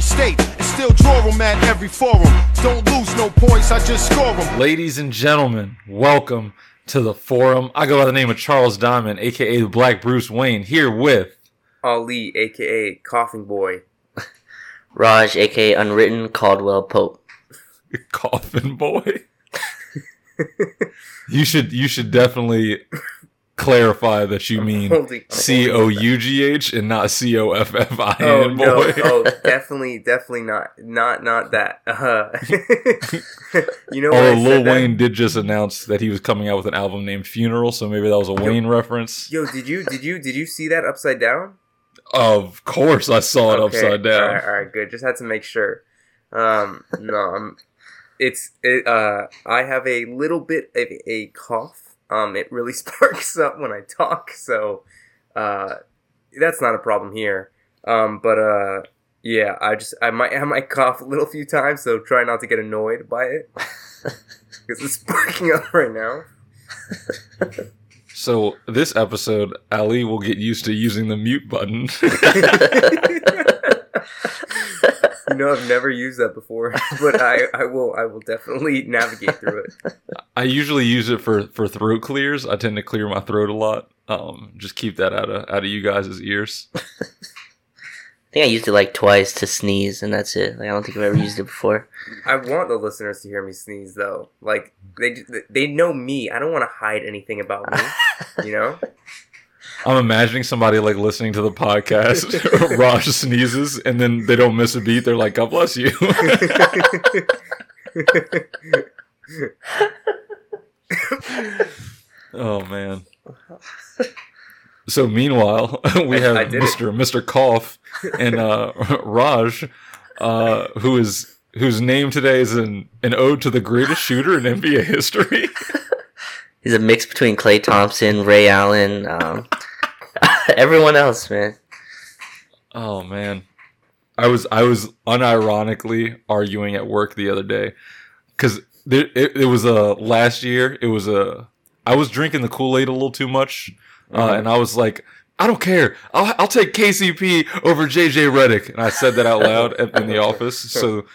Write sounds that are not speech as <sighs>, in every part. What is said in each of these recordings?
every state and still draw them at every forum. Don't lose no points, I just score them. Ladies and gentlemen, welcome to the forum. I go by the name of Charles Diamond, aka the Black Bruce Wayne, here with Ali, aka Coughing Boy. <laughs> Raj, aka Unwritten Caldwell Pope. <laughs> Coffin Boy. <laughs> you should you should definitely clarify that you mean <laughs> C O U G H and not C O F F I Oh N no! boy. <laughs> Oh, definitely, definitely not, not, not that. <laughs> Uh, you know, Although Lil said that- Wayne did just announce that he was coming out with an album named Funeral, so maybe that was a Wayne reference. Yo, did you, did you, did you see that upside down? Of course, I saw it Okay, upside down. All right, all right, good. Just had to make sure. Um, no, I'm. It's it. Uh, I have a little bit of a cough. Um, it really <laughs> sparks up when I talk, so uh, that's not a problem here. Um, but uh, yeah, I just I might I might cough a little few times, so try not to get annoyed by it <laughs> because it's sparking up right now. So this episode, Ali will get used to using the mute button. <laughs> You know, I've never used that before, <laughs> but I, I will I will definitely navigate through it. I usually use it for for throat clears. I tend to clear my throat a lot. Um, just keep that out of out of you guys' ears. I think I used it like twice to sneeze, and that's it. Like I don't think I've ever used it before. I want the listeners to hear me sneeze though. Like they they know me. I don't want to hide anything about me. You know? I'm imagining somebody like listening to the podcast. <laughs> Raj sneezes and then they don't miss a beat. They're like, "God bless you." <laughs> oh man. So meanwhile, <laughs> we have I did it. Mr. Mr. Cough and uh, Raj, uh, who is whose name today is an an ode to the greatest shooter in NBA history. He's a mix between Klay Thompson, Ray Allen, um, <laughs> everyone else, man. Oh man, I was I was unironically arguing at work the other day because it, it was a last year. It was a I was drinking the Kool Aid a little too much, uh, and I was like. I don't care. I'll, I'll take KCP over JJ Redick, and I said that out loud in the <laughs> office. So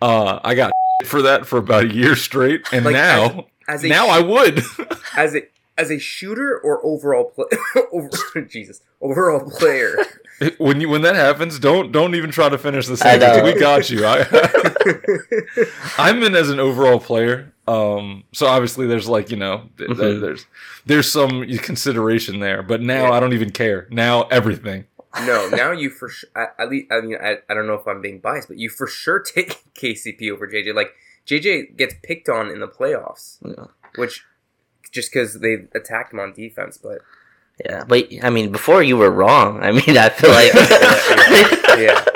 uh, I got <laughs> for that for about a year straight, and Like, now As a now I would. as a as a shooter or overall play <laughs> over <laughs> Jesus overall player. <laughs> when you when that happens, don't don't even try to finish the sentence. We got you. I, I'm in as an overall player. Um, so obviously there's like you know th- th- Mhm. there's there's some consideration there, but now I don't even care. Now everything. no, now you for sure. At least I mean I, I don't know if I'm being biased, but you for sure take KCP over JJ. Like JJ gets picked on in the playoffs, Yeah. which just because they attacked him on defense, but Yeah, but I mean, before you were wrong. I mean, I feel like. yeah. <laughs>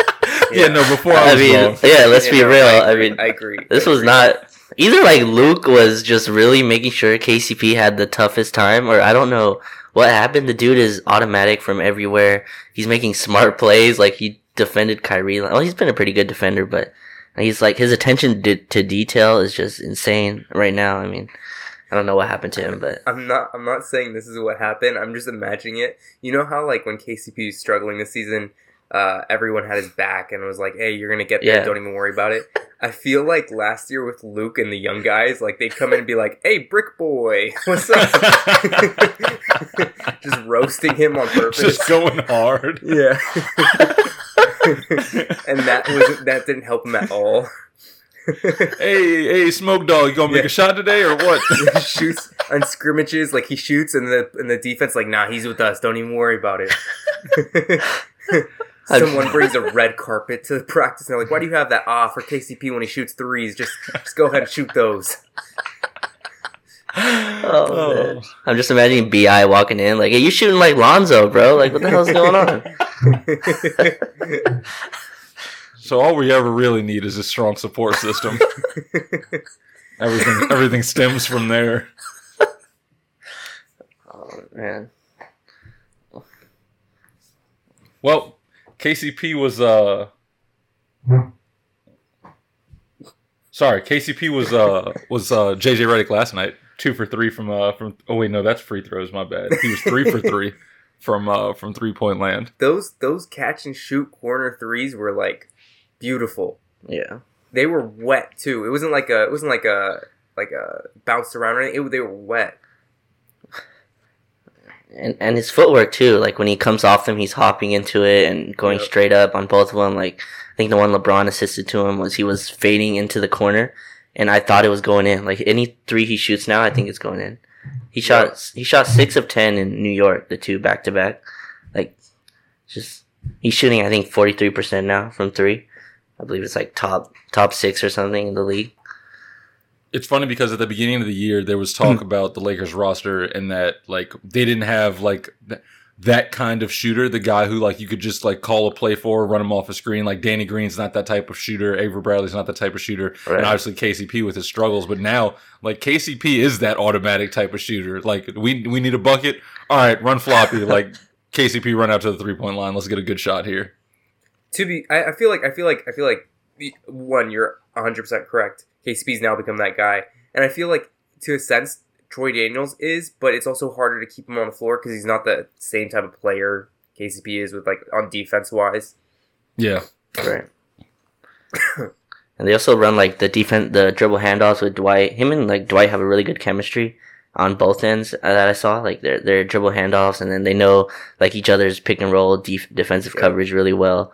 Yeah, no. Before I I was mean, wrong. yeah. Let's Yeah, be no, real. I, agree, mean, I agree. this I was agree. not either. Like Luke was just really making sure KCP had the toughest time, or I don't know what happened. The dude is automatic from everywhere. He's making smart plays. Like he defended Kyrie. Well, he's been a pretty good defender, but he's like his attention to, to detail is just insane right now. I mean, I don't know what happened to him, but I'm not. I'm not saying this is what happened. I'm just imagining it. You know how like when KCP was struggling this season, uh, everyone had his back and was like, "Hey, you're gonna get there. Yeah. Don't even worry about it." I feel like last year with Luke and the young guys, like they'd come in and be like, "Hey, Brick Boy, <laughs> what's up?" <laughs> just roasting him on purpose. Just going hard. yeah. <laughs> and that was that didn't help him at all. <laughs> hey, hey, smoke dog, you gonna make Yeah. a shot today or what? <laughs> he shoots on scrimmages, like he shoots, and the and the defense like, nah, he's with us. Don't even worry about it. <laughs> Someone brings a red carpet to the practice, and they're like, "Why do you have that? Ah, for KCP when he shoots threes, just just go ahead and shoot those." oh, man. I'm just imagining Bi walking in like, "Hey, you shooting like Lonzo, bro? Like, what the hell's going on?" So all we ever really need is a strong support system. <laughs> everything everything stems from there. Oh man. Well, KCP was uh Sorry, KCP was uh was uh JJ Redick last night. Two for three from uh from oh wait no that's free throws my bad. He was three for three <laughs> from uh from three point land. those those catch and shoot corner threes were like beautiful. Yeah. They were wet too. It wasn't like a it wasn't like a like a bounced around or anything. It, they were wet. And and his footwork too. Like when he comes off them, he's hopping into it and going Yep. straight up on both of them. Like I think the one LeBron assisted to him was he was fading into the corner, and I thought it was going in. Like any three he shoots now, I think it's going in. He shot he shot six of ten in New York, the two back to back. Like just he's shooting I think forty three percent now from three. I believe it's like top top six or something in the league. It's funny because at the beginning of the year there was talk hmm. about the Lakers roster and that like they didn't have like th- that kind of shooter, the guy who like you could just like call a play for, run him off a screen. Like Danny Green's not that type of shooter, Avery Bradley's not that type of shooter, Right. and obviously KCP with his struggles. But now like KCP is that automatic type of shooter. Like we we need a bucket. All right, run floppy. <laughs> like KCP run out to the three point line. Let's get a good shot here. To be, I, I feel like I feel like I feel like one, you're 100 percent correct. KCP's now become that guy, and I feel like to a sense Troy Daniels is, but it's also harder to keep him on the floor because he's not the same type of player KCP is with like on defense wise. Yeah. Right. <coughs> and they also run like the defense, the dribble handoffs with Dwight. Him and like Dwight have a really good chemistry on both ends uh, that I saw. Like their their dribble handoffs, and then they know like each other's pick and roll def- defensive Yeah. coverage really well.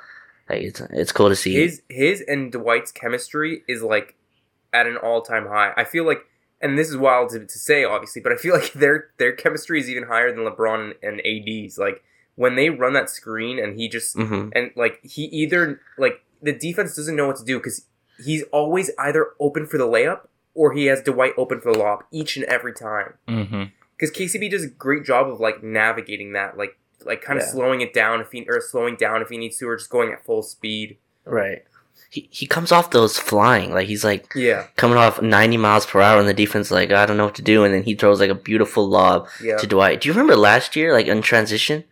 Like it's it's cool to see. His his and Dwight's chemistry is like at an all time high. I feel like, and this is wild to, to say, obviously, but I feel <laughs> like their their chemistry is even higher than LeBron and, and AD's. Like when they run that screen and he just hmm and like he either like the defense doesn't know what to do because he's always either open for the layup or he has Dwight open for the lob each and every time. Mm-hmm. Because KCP does a great job of like navigating that, like like kind of Yeah. slowing it down if he or slowing down if he needs to, or just going at full speed. Right. He he comes off those flying like he's like Yeah, coming off 90 miles per hour, and the defense like I don't know what to do, and then he throws like a beautiful lob yeah. to Dwight. Do you remember last year, like in transition,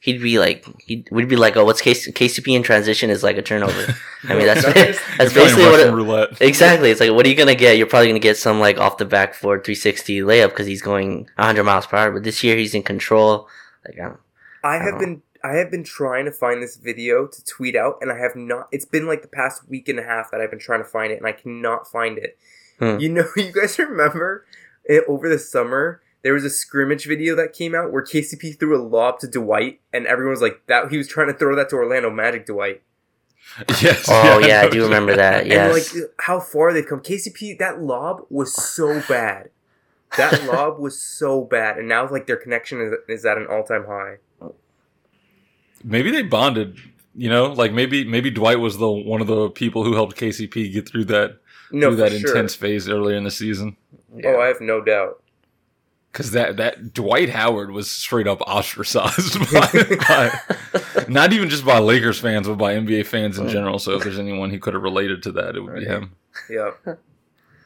he'd be like, he would be like, oh, what's KC- KCP in transition is like a turnover. I mean, <laughs> that's No, <laughs> that's basically what. Russian It, roulette. <laughs> exactly, it's like, what are you gonna get? You're probably gonna get some like off the back for 360 layup because he's going 100 miles per hour. But this year he's in control. Like, I don't, I I have don't been I have been trying to find this video to tweet out, and I have not. It's been like the past week and a half that I've been trying to find it, and I cannot find it. Hmm. You know, <laughs> you guys remember it, over the summer there was a scrimmage video that came out where KCP threw a lob to Dwight, and everyone was like that he was trying to throw that to Orlando Magic Dwight. <laughs> Yes. oh yeah, I know. do remember that. Yes. <laughs> And like how far they've come. KCP that lob was so bad. That lob was so bad, and now like their connection is, is at an all time high. Maybe they bonded. You know, like maybe maybe Dwight was the one of the people who helped KCP get through that No, through that sure. intense phase earlier in the season. Oh, I have no doubt. Because that that Dwight Howard was straight up ostracized <laughs> by, <laughs> by not even just by Lakers fans, but by NBA fans in general. So if there's anyone who could have related to that, it would be him. Yeah. <laughs>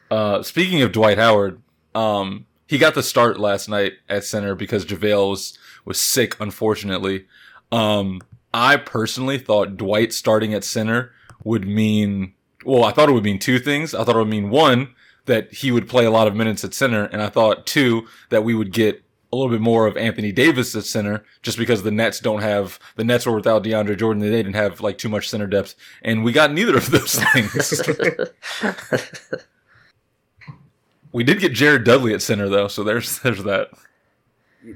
Uh, speaking of Dwight Howard, um, he got the start last night at center because JaVale was was sick, unfortunately. Um, I personally thought Dwight starting at center would mean well, I thought it would mean two things. I thought it would mean one that he would play a lot of minutes at center, and I thought two that we would get a little bit more of Anthony Davis at center, just because the Nets don't have the Nets were without DeAndre Jordan, they didn't have like too much center depth, and we got neither of those <laughs> things. we did get Jared Dudley at center though, so there's there's that.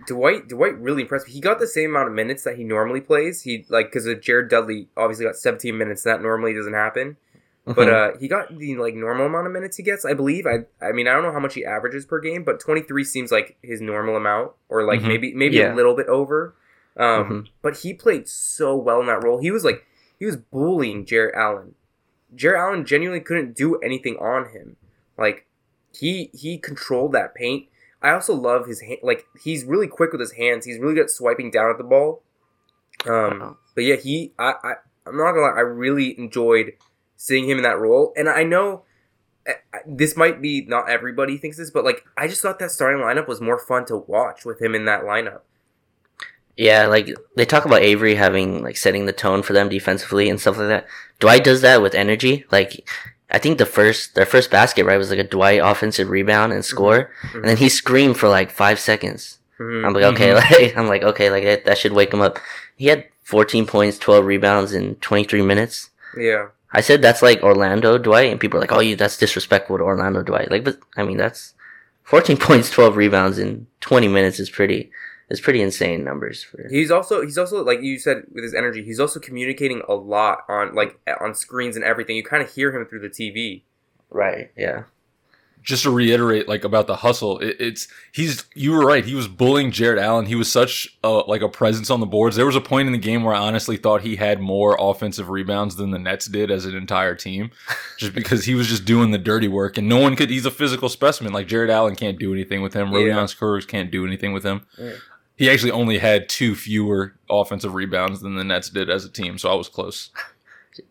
Dwight Dwight really impressed me. He got the same amount of minutes that he normally plays. He like because Jared Dudley obviously got 17 minutes. That normally doesn't happen. But uh, he got the like normal amount of minutes he gets. I believe. I I mean I don't know how much he averages per game, but 23 seems like his normal amount, or like Mhm. maybe maybe Yeah. a little bit over. Um, Mhm. but he played so well in that role. He was like he was bullying Jarrett Allen. Jarrett Allen genuinely couldn't do anything on him. Like he he controlled that paint. I also love his hand. Like he's really quick with his hands. He's really good at swiping down at the ball. Um, Wow. but yeah, he I, I I'm not gonna lie. I really enjoyed seeing him in that role, and I know I- this might be not everybody thinks this, but like I just thought that starting lineup was more fun to watch with him in that lineup. Yeah, like they talk about Avery having like setting the tone for them defensively and stuff like that. Dwight does that with energy. Like I think the first their first basket right was like a Dwight offensive rebound and score, Mhm. and then he screamed for like five seconds. Mhm. I'm like okay, <laughs> like I'm like okay, like that, that should wake him up. He had 14 points, 12 rebounds in 23 minutes. Yeah, I said that's like Orlando Dwight, and people are like, "Oh, you that's disrespectful to Orlando Dwight." Like, but I mean, that's 14 <laughs> points, 12 rebounds in 20 minutes is pretty is pretty insane numbers for. He's also he's also like you said with his energy. He's also communicating a lot on like on screens and everything. You kind of hear him through the TV. Right. Yeah. just to reiterate like about the hustle it, it's he's you were right he was bullying jarrett allen he was such a, like a presence on the boards there was a point in the game where i honestly thought he had more offensive rebounds than the nets did as an entire team <laughs> just because he was just doing the dirty work and no one could he's a physical specimen like jarrett allen can't do anything with him Yeah. Rodions Kurucs can't do anything with him Yeah. He actually only had two fewer offensive rebounds than the nets did as a team so i was close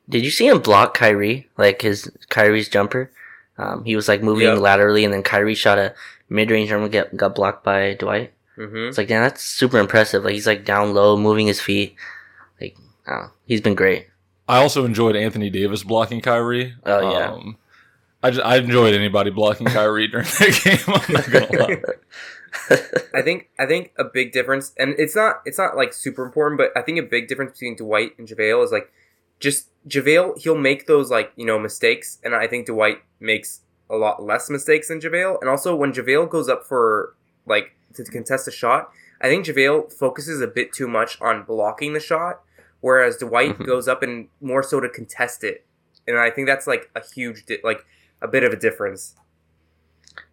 Did you see him block Kyrie? Like his Kyrie's jumper. Um, he was like moving Yep. laterally, and then Kyrie shot a mid range jumper, get got blocked by Dwight. Mm-hmm. It's like, damn, that's super impressive. Like he's like down low, moving his feet. Like, oh, he's been great. I also enjoyed Anthony Davis blocking Kyrie. Oh, yeah. Um, I, just, I enjoyed anybody blocking Kyrie <laughs> during that game. I'm not gonna lie. <laughs> I think I think a big difference, and it's not it's not like super important, but I think a big difference between Dwight and JaVale is like just JaVale he'll make those like you know mistakes, and I think Dwight makes a lot less mistakes than JaVale, and also when JaVale goes up for like to contest a shot, I think JaVale focuses a bit too much on blocking the shot, whereas Dwight Mhm. goes up and more so to contest it, and I think that's like a huge di- like a bit of a difference.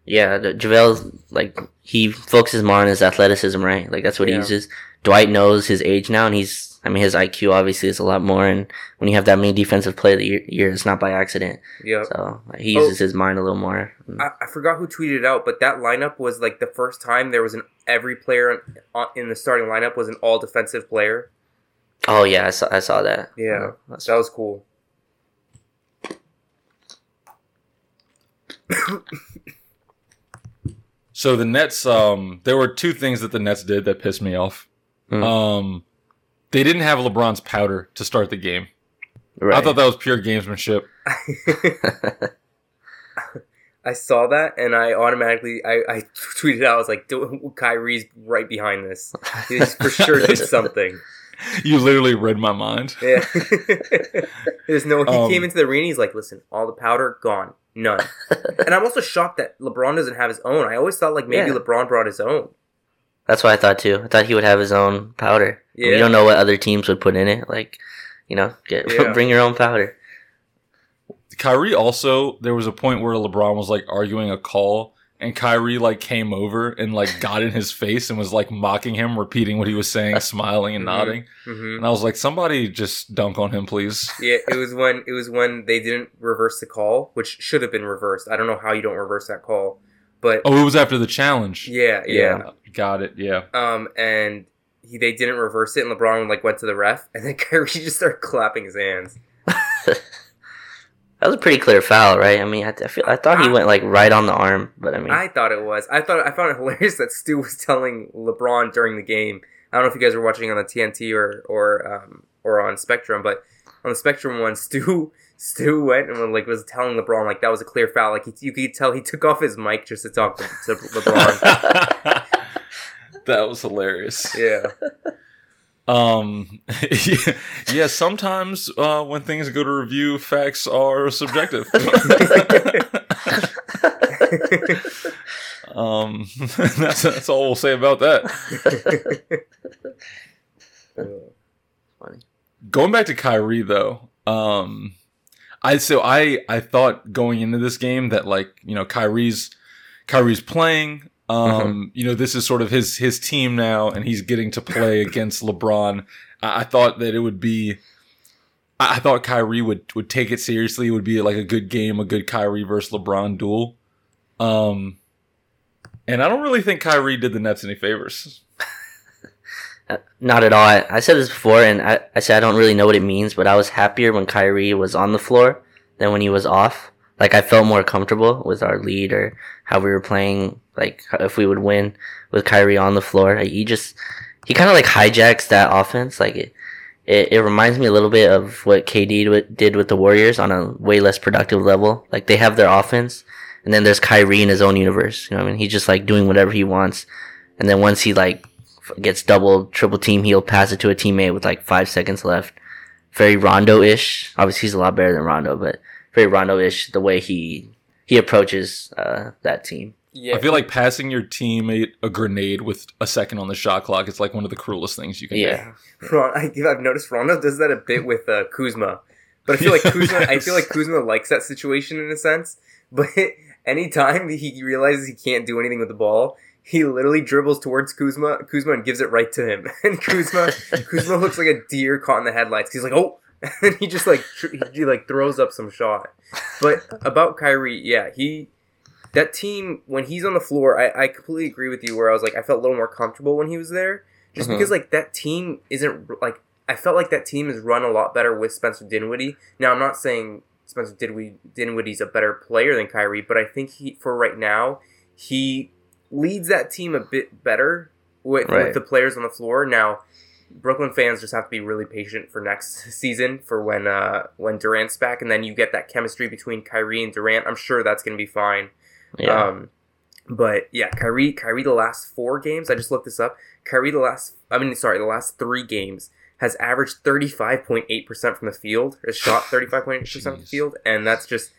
Yeah, the, JaVale like he focuses more on his athleticism, right? Like that's what he uses. Dwight knows his age now, and he's. I mean, his IQ obviously is a lot more, and when you have that many defensive player the year, year it's not by accident. Yeah. So like, he Oh. uses his mind a little more. I, I forgot who tweeted it out, but that lineup was like the first time there was an every player in, in the starting lineup was an all defensive player. Oh yeah, I saw I saw that. Yeah. Uh, That was cool. <laughs> So the Nets, um, there were two things that the Nets did that pissed me off. Hmm. Um, they didn't have LeBron's powder to start the game. right. I thought that was pure gamesmanship. <laughs> I saw that and I automatically I, I <laughs> tweeted out I was like, "Do- Kyrie's right behind this. He's for sure did <laughs> something. You literally read my mind. Yeah. There's no. He Um, came into the arena. He's like, "Listen, all the powder gone, none." <laughs> and I'm also shocked that LeBron doesn't have his own. I always thought like maybe Yeah. LeBron brought his own. That's what I thought too. I thought he would have his own powder. Yeah. You don't know what other teams would put in it. Like, you know, get <laughs> Yeah. bring your own powder. Kyrie also, there was a point where LeBron was like arguing a call, and Kyrie like came over and like got in his face and was like mocking him, repeating what he was saying, <laughs> smiling and Mhm. nodding. hmm And I was like, somebody just dunk on him, please. Yeah, it was when it was when they didn't reverse the call, which should have been reversed. I don't know how you don't reverse that call, but Oh, it was after the challenge. yeah, yeah. Got it. Yeah. Um, and he, they didn't reverse it, and LeBron like went to the ref, and then <laughs> Kyrie just started clapping his hands. That was a pretty clear foul, right? I mean, I, I feel I thought he went like right on the arm, but I mean, I thought it was. I thought I found it <laughs> hilarious that Stu was telling LeBron during the game. I don't know if you guys were watching on the TNT or or um, or on Spectrum, but on the Spectrum one, <laughs> Stu Stu went and like was telling LeBron like that was a clear foul. Like he, you could tell he took off his mic just to talk to, to LeBron. <laughs> that was hilarious. yeah. Um, <laughs> yeah, yeah, sometimes uh, when things go to review, facts are subjective. <laughs> <laughs> um, that's that's all we'll say about that. funny. Going back to Kyrie though, um, I so I I thought going into this game that like you know Kyrie's Kyrie's playing. Um, you know this is sort of his his team now, and he's getting to play <laughs> against LeBron. I, I thought that it would be. I I thought Kyrie would would take it seriously. It would be like a good game, a good Kyrie versus LeBron duel. Um, and I don't really think Kyrie did the Nets any favors. <laughs> Uh, Not at all. I, I said this before, and I, I said I don't really know what it means, but I was happier when Kyrie was on the floor than when he was off. Like I felt more comfortable with our lead or how we were playing. Like if we would win with Kyrie on the floor, he just he kind of like hijacks that offense. Like it, it, it reminds me a little bit of what KD did with the Warriors on a way less productive level. Like they have their offense, and then there's Kyrie in his own universe. You know, what I mean, he's just like doing whatever he wants, and then once he like gets double, triple team, he'll pass it to a teammate with like five seconds left, very Rondo-ish. Obviously, he's a lot better than Rondo, but very Rondo-ish the way he he approaches uh, that team. Yeah, I feel like passing your teammate a grenade with a second on the shot clock is like one of the cruelest things you can do. Yeah, <laughs> Ron, I, I've noticed Rondo does that a bit with uh, Kuzma, but I feel like <laughs> Kuzma. I feel like Kuzma likes that situation in a sense. But <laughs> anytime he realizes he can't do anything with the ball, he literally dribbles towards Kuzma, Kuzma, and gives it right to him. And Kuzma, Kuzma looks like a deer caught in the headlights. He's like, oh, <laughs> and he just like tr- he like throws up some shot. But <laughs> about Kyrie, yeah, he that team when he's on the floor, I, I completely agree with you. Where I was like, I felt a little more comfortable when he was there, just Mhm. because like that team isn't like I felt like that team is run a lot better with Spencer Dinwiddie. Now I'm not saying Spencer Dinwiddie Dinwiddie's a better player than Kyrie, but I think he for right now he leads that team a bit better with, Right. with the players on the floor. Now Brooklyn fans just have to be really patient for next <laughs> season for when uh when Durant's back, and then you get that chemistry between Kyrie and Durant. I'm sure that's gonna be fine. yeah, Um, but yeah, Kyrie, Kyrie, the last four games, I just looked this up. Kyrie, the last, I mean, sorry, the last three games has averaged thirty five point eight percent from the field. Has <sighs> shot thirty five point eight percent from the field, and that's just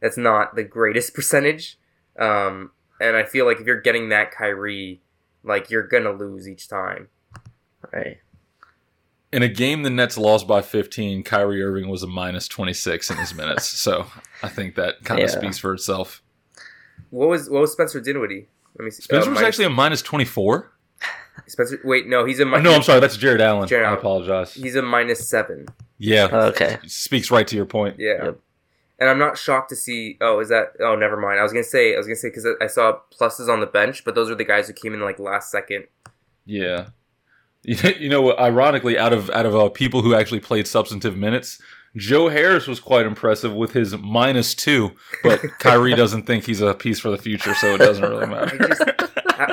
that's not the greatest <laughs> percentage. Um, and I feel like if you're getting that Kyrie, like you're gonna lose each time. right. In a game the Nets lost by 15, Kyrie Irving was a minus 26 in his minutes. so I think that kind of Yeah. speaks for itself. What was what was Spencer Dinwiddie? Let me see. Spencer Uh, was minus- actually a minus 24. Spencer. Wait, no, he's a Oh, no, I'm sorry. That's Jarrett Allen. Jarrett I apologize. he's a minus seven. Yeah. Okay. speaks right to your point. Yeah. Yep. And I'm not shocked to see. Oh, is that? Oh, never mind. I was gonna say. I was gonna say because I saw pluses on the bench, but those are the guys who came in like last second. Yeah. You you know what? Ironically, out of out of uh, people who actually played substantive minutes, Joe Harris was quite impressive with his minus two. But <laughs> Kyrie doesn't think he's a piece for the future, so it doesn't really I matter. just,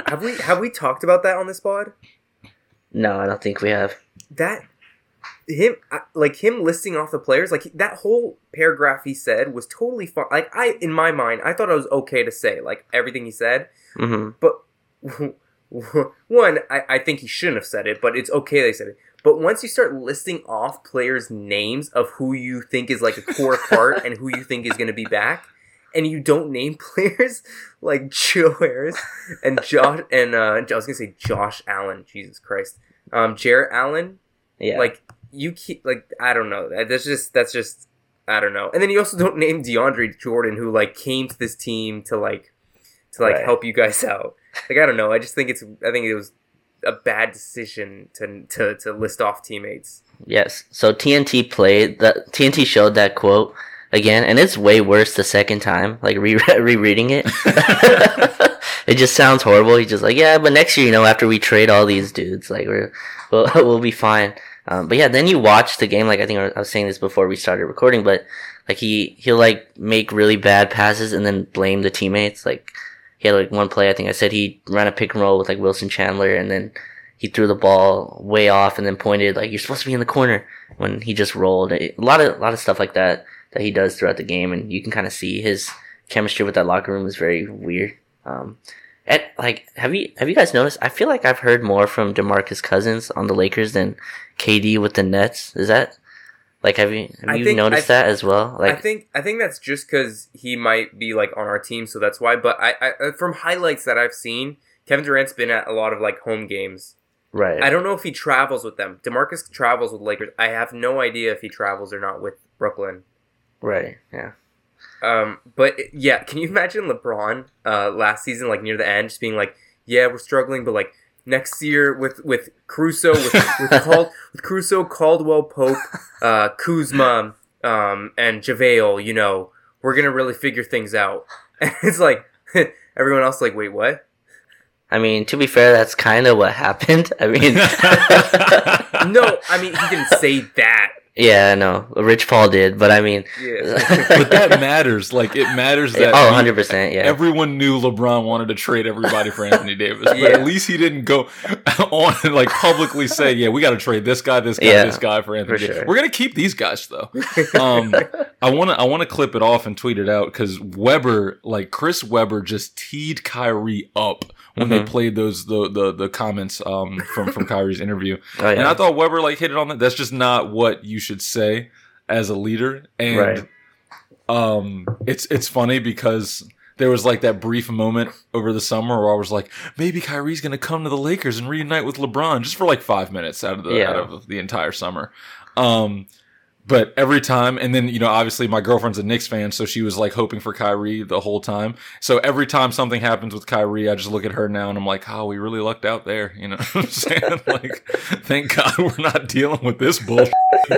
have we have we talked about that on this pod? No, I don't think we have. That him like him listing off the players like that whole paragraph he said was totally fine. Like I in my mind, I thought it was okay to say like everything he said. hmm But <laughs> one, I, I think he shouldn't have said it, but it's okay they said it. But once you start listing off players' names of who you think is like a core <laughs> part and who you think is going to be back, and you don't name <laughs> players like Joe Harris and Josh and uh, I was gonna say Josh Allen, Jesus Christ, um, Jarrett Allen, Yeah. like you keep like I don't know. That's just that's just I don't know. And then you also don't name DeAndre Jordan, who like came to this team to like to like Right. help you guys out. Like I don't know. I just think it's I think it was a bad decision to to to list off teammates. Yes. So TNT played the TNT showed that quote again, and it's way worse the second time. Like re- <laughs> rereading it, <laughs> it just sounds horrible. He's just like, yeah, but next year, you know, after we trade all these dudes, like we're we'll, <laughs> we'll be fine. Um, but yeah, then you watch the game. Like I think I was saying this before we started recording, but like he he'll like make really bad passes and then blame the teammates. Like he had like one play. I think I said he ran a pick and roll with like Wilson Chandler, and then he threw the ball way off and then pointed like you're supposed to be in the corner when he just rolled. A lot of a lot of stuff like that that he does throughout the game, and you can kind of see his chemistry with that locker room is very weird. Um, and like, have you have you guys noticed? I feel like I've heard more from Demarcus Cousins on the Lakers than KD with the Nets. Is that like have you have I you think- noticed that as well? Like, I think I think that's just because he might be like on our team, so that's why. But I, I uh, from highlights that I've seen, Kevin Durant's been at a lot of like home games. right? I don't know if he travels with them. Demarcus travels with Lakers. I have no idea if he travels or not with Brooklyn. right? Yeah. Um, but yeah, can you imagine LeBron uh, last season, like near the end, just being like, "Yeah, we're struggling, but like next year with with Caruso, with with, <laughs> Cal- with Caruso, Caldwell Pope, uh, Kuzma, um, and JaVale, you know, we're gonna really figure things out." <laughs> And it's like <laughs> everyone else, like, wait, what? I mean, to be fair, that's kind of what happened. I mean, No, I mean he didn't say that. Yeah, no, Rich Paul did, but I mean, Yeah. but that matters. Like it matters that oh, 100 percent, yeah. Everyone knew LeBron wanted to trade everybody for Anthony Davis, but Yeah. at least he didn't go <laughs> on and like publicly say, "Yeah, we got to trade this guy, this guy, Yeah, this guy for Anthony." for Davis. sure. We're gonna keep these guys though. Um, I want to I want to clip it off and tweet it out because Webber, like Chris Webber, just teed Kyrie up when they Mhm. played those the the, the comments um, from from Kyrie's interview, Oh, yeah. and I thought Webber like hit it on that. That's just not what you should say as a leader, and Right. um, it's it's funny because there was like that brief moment over the summer where I was like, maybe Kyrie's gonna come to the Lakers and reunite with LeBron just for like five minutes out of the Yeah. out of the entire summer. Um, but every time, and then you know, obviously my girlfriend's a Knicks fan, so she was like hoping for Kyrie the whole time. So every time something happens with Kyrie, I just look at her now and I'm like, oh, we really lucked out there. You know <laughs> I'm saying? <laughs> like, thank God we're not dealing with this bullshit. <laughs>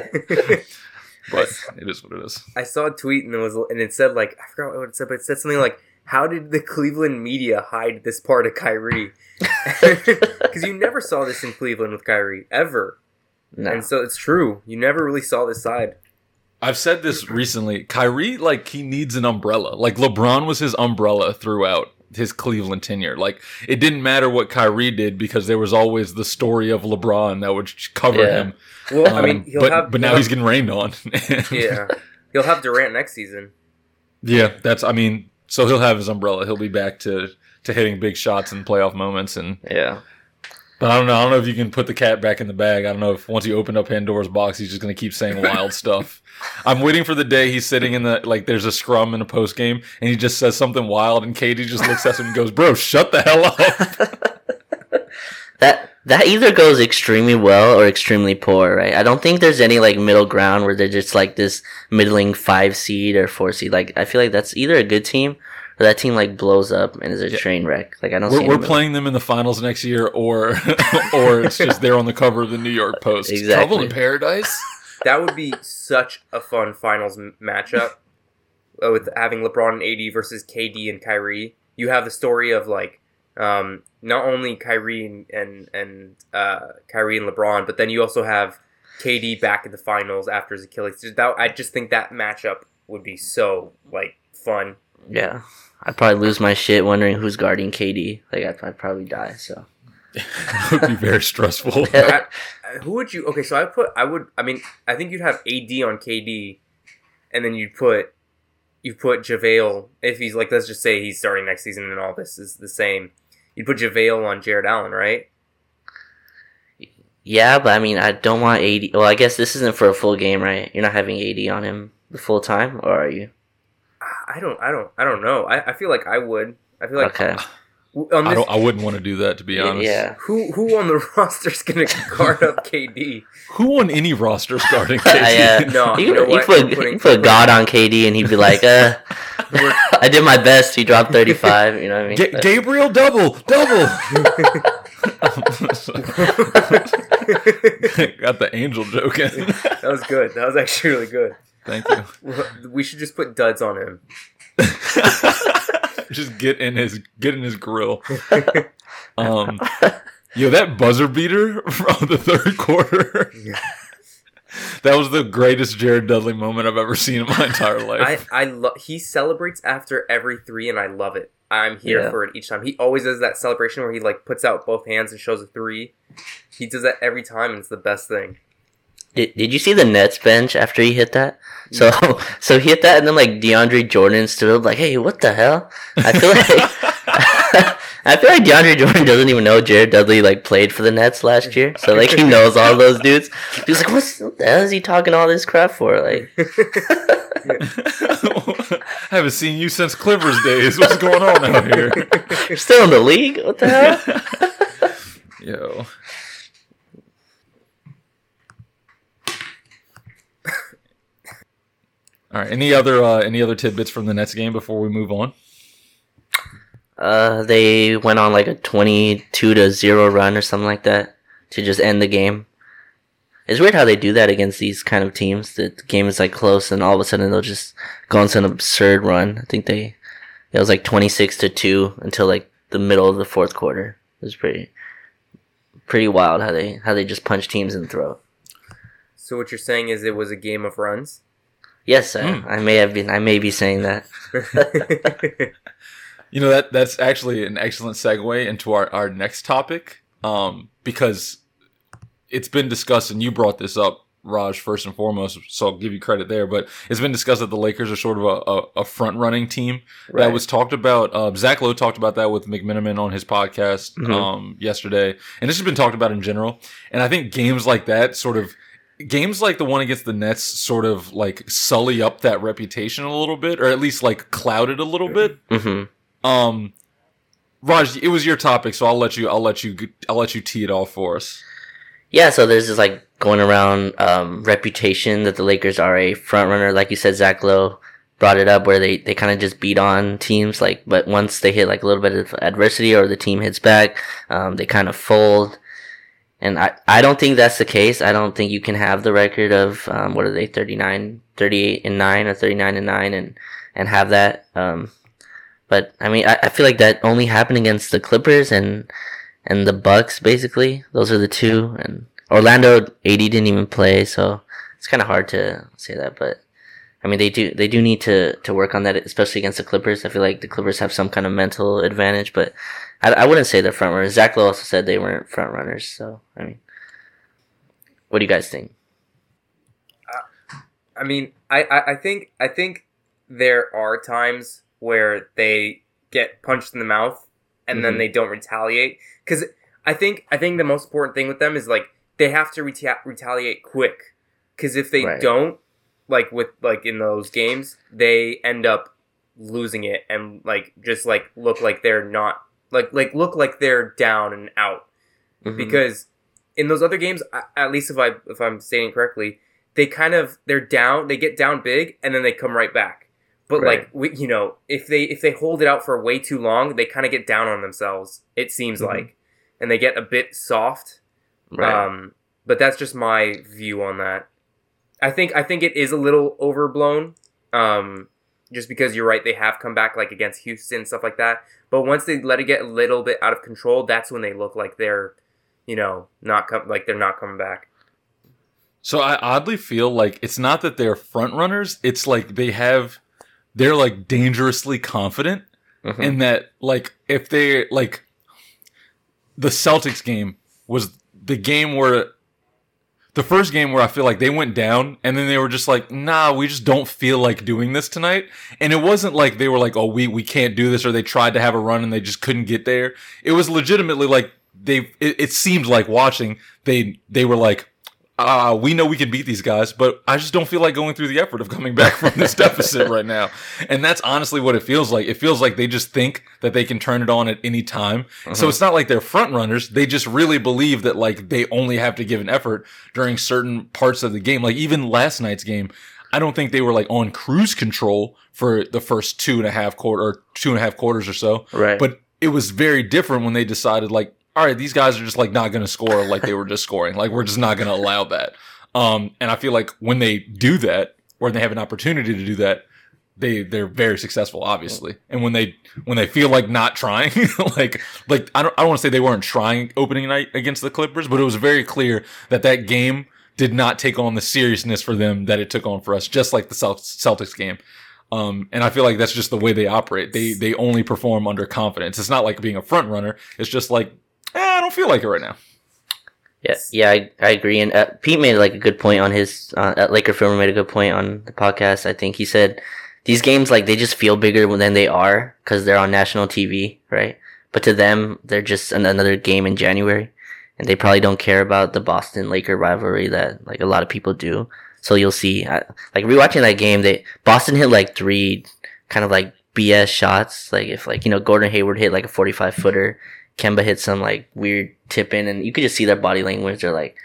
but it is what it is. I saw a tweet and it was and it said like I forgot what it said, but it said something like, "How did the Cleveland media hide this part of Kyrie?" Because you never saw this in Cleveland with Kyrie ever, No. and so it's true. You never really saw this side. I've said this recently. Kyrie, like, he needs an umbrella. Like, LeBron was his umbrella throughout his Cleveland tenure. Like, it didn't matter what Kyrie did because there was always the story of LeBron that would cover Yeah. him. Well, I Um, mean, he'll but, have but now he'll he's getting rained on. <laughs> yeah, he'll have Durant next season. yeah, that's, I mean, so he'll have his umbrella. He'll be back to, to hitting big shots in playoff moments. And, yeah. But I don't know. I don't know if you can put the cat back in the bag. I don't know if once you open up Pandora's box, he's just going to keep saying wild <laughs> stuff. I'm waiting for the day he's sitting in the like there's a scrum in a post game and he just says something wild and KD just looks at him and goes, "Bro, shut the hell up." <laughs> That that either goes extremely well or extremely poor, right? I don't think there's any like middle ground where they're just like this middling five seed or four seed. Like I feel like that's either a good team that team like blows up and is a train wreck. Like I don't. We're, any we're playing them in the finals next year, or <laughs> or it's just they're on the cover of the New York Post. Exactly. Trouble in paradise. That would be such a fun finals m- matchup uh, with having LeBron and AD versus KD and Kyrie. You have the story of like um, not only Kyrie and and, and uh, Kyrie and LeBron, but then you also have KD back in the finals after his Achilles. That, I just think that matchup would be so like fun. Yeah, I'd probably lose my shit wondering who's guarding KD. Like I'd, I'd probably die. So it <laughs> would be very stressful. <laughs> I- I- who would you? Okay, so I put I would. I mean, I think you'd have AD on KD, and then you'd put you put JaVale if he's like let's just say he's starting next season and all this is the same. You'd put JaVale on Jarrett Allen, right? yeah, but I mean I don't want AD. Well, I guess this isn't for a full game, right? You're not having AD on him the full time, or are you? I don't. I don't. I don't know. I, I feel like I would. I feel like Okay. w- on I don't. I wouldn't want to do that to be honest. Yeah. who who on the <laughs> roster is gonna guard up <laughs> KD? Who on any roster starting? I, uh, No, you, you know could- you put, you put God on KD and he'd be like, uh, <laughs> I did my best. He dropped 35. You know what I mean? Ga- Gabriel double double. Got the angel joke in. that was good. That was actually really good. Thank you. <laughs> We should just put duds on him. <laughs> just get in his get in his grill. <laughs> Um, yo, that buzzer beater from the third quarter. that was the greatest Jared Dudley moment I've ever seen in my entire life. I I love. He celebrates after every three, and I love it. I'm here Yeah. for it each time. He always does that celebration where he like puts out both hands and shows a three. He does that every time, and it's the best thing. Did, did you see the Nets bench after he hit that? So <laughs> so he hit that and then like DeAndre Jordan stood up like, hey, what the hell? I feel like <laughs> I feel like DeAndre Jordan doesn't even know Jared Dudley like played for the Nets last year. So like he knows all those dudes. He's like, What's, what the hell is he talking all this crap for? Like <laughs> I haven't seen you since Clippers days. What's going on out here? you're still in the league? What the hell? Yo. All right. Any other uh, any other tidbits from the Nets game before we move on? Uh they went on like a twenty two to zero run or something like that to just end the game. It's weird how they do that against these kind of teams. The game is like close, and all of a sudden they'll just go on some absurd run. I think they it was like twenty six to two until like the middle of the fourth quarter. It was pretty pretty wild how they how they just punch teams in the throat. So what you're saying is it was a game of runs. Yes, I, Hmm. I may have been. I may be saying that. <laughs> You know that that's actually an excellent segue into our, our next topic, um, because it's been discussed, and you brought this up, Raj, first and foremost. So I'll give you credit there. But it's been discussed that the Lakers are sort of a, a, a front running team. Right. That was talked about. Uh, Zach Lowe talked about that with McMenamin on his podcast Mhm. um, yesterday, and this has been talked about in general. And I think games like that sort of games like the one against the Nets sort of like sully up that reputation a little bit, or at least like cloud it a little bit. hmm Um, Raj, it was your topic, so I'll let you. I'll let you. I'll let you tee it all for us. Yeah, so there's this like going around um, reputation that the Lakers are a front runner. Like you said, Zach Lowe brought it up where they, they kind of just beat on teams. Like, but once they hit like a little bit of adversity or the team hits back, um, they kind of fold. And I, I don't think that's the case. I don't think you can have the record of um, what are they 39, 38 and nine or 39 and nine and and have that. Um, but I mean, I, I feel like that only happened against the Clippers and and the Bucks basically. Those are the two. And Orlando AD didn't even play, so it's kind of hard to say that. But I mean, they do they do need to to work on that, especially against the Clippers. I feel like the Clippers have some kind of mental advantage, but I, I wouldn't say they're front runners. Zach Lowe also said they weren't front runners. So I mean, what do you guys think? I mean, I, I, I think I think there are times where they get punched in the mouth and then Mhm. they don't retaliate because I think I think the most important thing with them is like they have to reta- retaliate quick because if they Right. don't, like with like in those games, they end up losing it and like just like look like they're not like like look like they're down and out Mhm. because in those other games, at least if I if I'm stating correctly, they kind of they're down, they get down big, and then they come right back. But Right. like we, you know, if they if they hold it out for way too long, they kind of get down on themselves. It seems Mhm. like, and they get a bit soft. right. Um, but that's just my view on that. I think I think it is a little overblown. Um, just because you're right, they have come back like against Houston stuff like that. But once they let it get a little bit out of control, that's when they look like they're, you know, not com- like they're not coming back. So I oddly feel like it's not that they're front runners. It's like they have, they're like dangerously confident Mhm. in that like if they like the Celtics game was the game where the first game where I feel like they went down and then they were just like, nah, we just don't feel like doing this tonight. And it wasn't like they were like, oh, we, we can't do this or they tried to have a run and they just couldn't get there. It was legitimately like they, it, it seemed like watching they, they were like, uh, we know we can beat these guys, but I just don't feel like going through the effort of coming back from this deficit right now. And that's honestly what it feels like. It feels like they just think that they can turn it on at any time. So it's not like they're front runners. They just really believe that like they only have to give an effort during certain parts of the game. Like even last night's game, I don't think they were like on cruise control for the first two and a half quarter or two and a half quarters or so. Right. But it was very different when they decided like, all right, these guys are just like not going to score like they were just scoring. Like we're just not going to allow that. Um, and I feel like when they do that, or they have an opportunity to do that, they they're very successful, obviously. And when they when they feel like not trying, <laughs> like like I don't I don't want to say they weren't trying opening night against the Clippers, but it was very clear that that game did not take on the seriousness for them that it took on for us, just like the Celtics game. Um, and I feel like that's just the way they operate. They they only perform under confidence. It's not like being a front runner. It's just like eh, I don't feel like it right now. Yeah, yeah, I, I agree. And uh, Pete made like a good point on his uh, Laker Film Room made a good point on the podcast. I think he said these games like they just feel bigger than they are because they're on national TV, right? But to them, they're just an- another game in January, and they probably don't care about the Boston Laker rivalry that like a lot of people do. So you'll see, uh, like rewatching that game, they Boston hit like three kind of like BS shots. Like if like you know Gordon Hayward hit like a forty five footer. Kemba hit some like weird tip in, and you could just see their body language. They're like,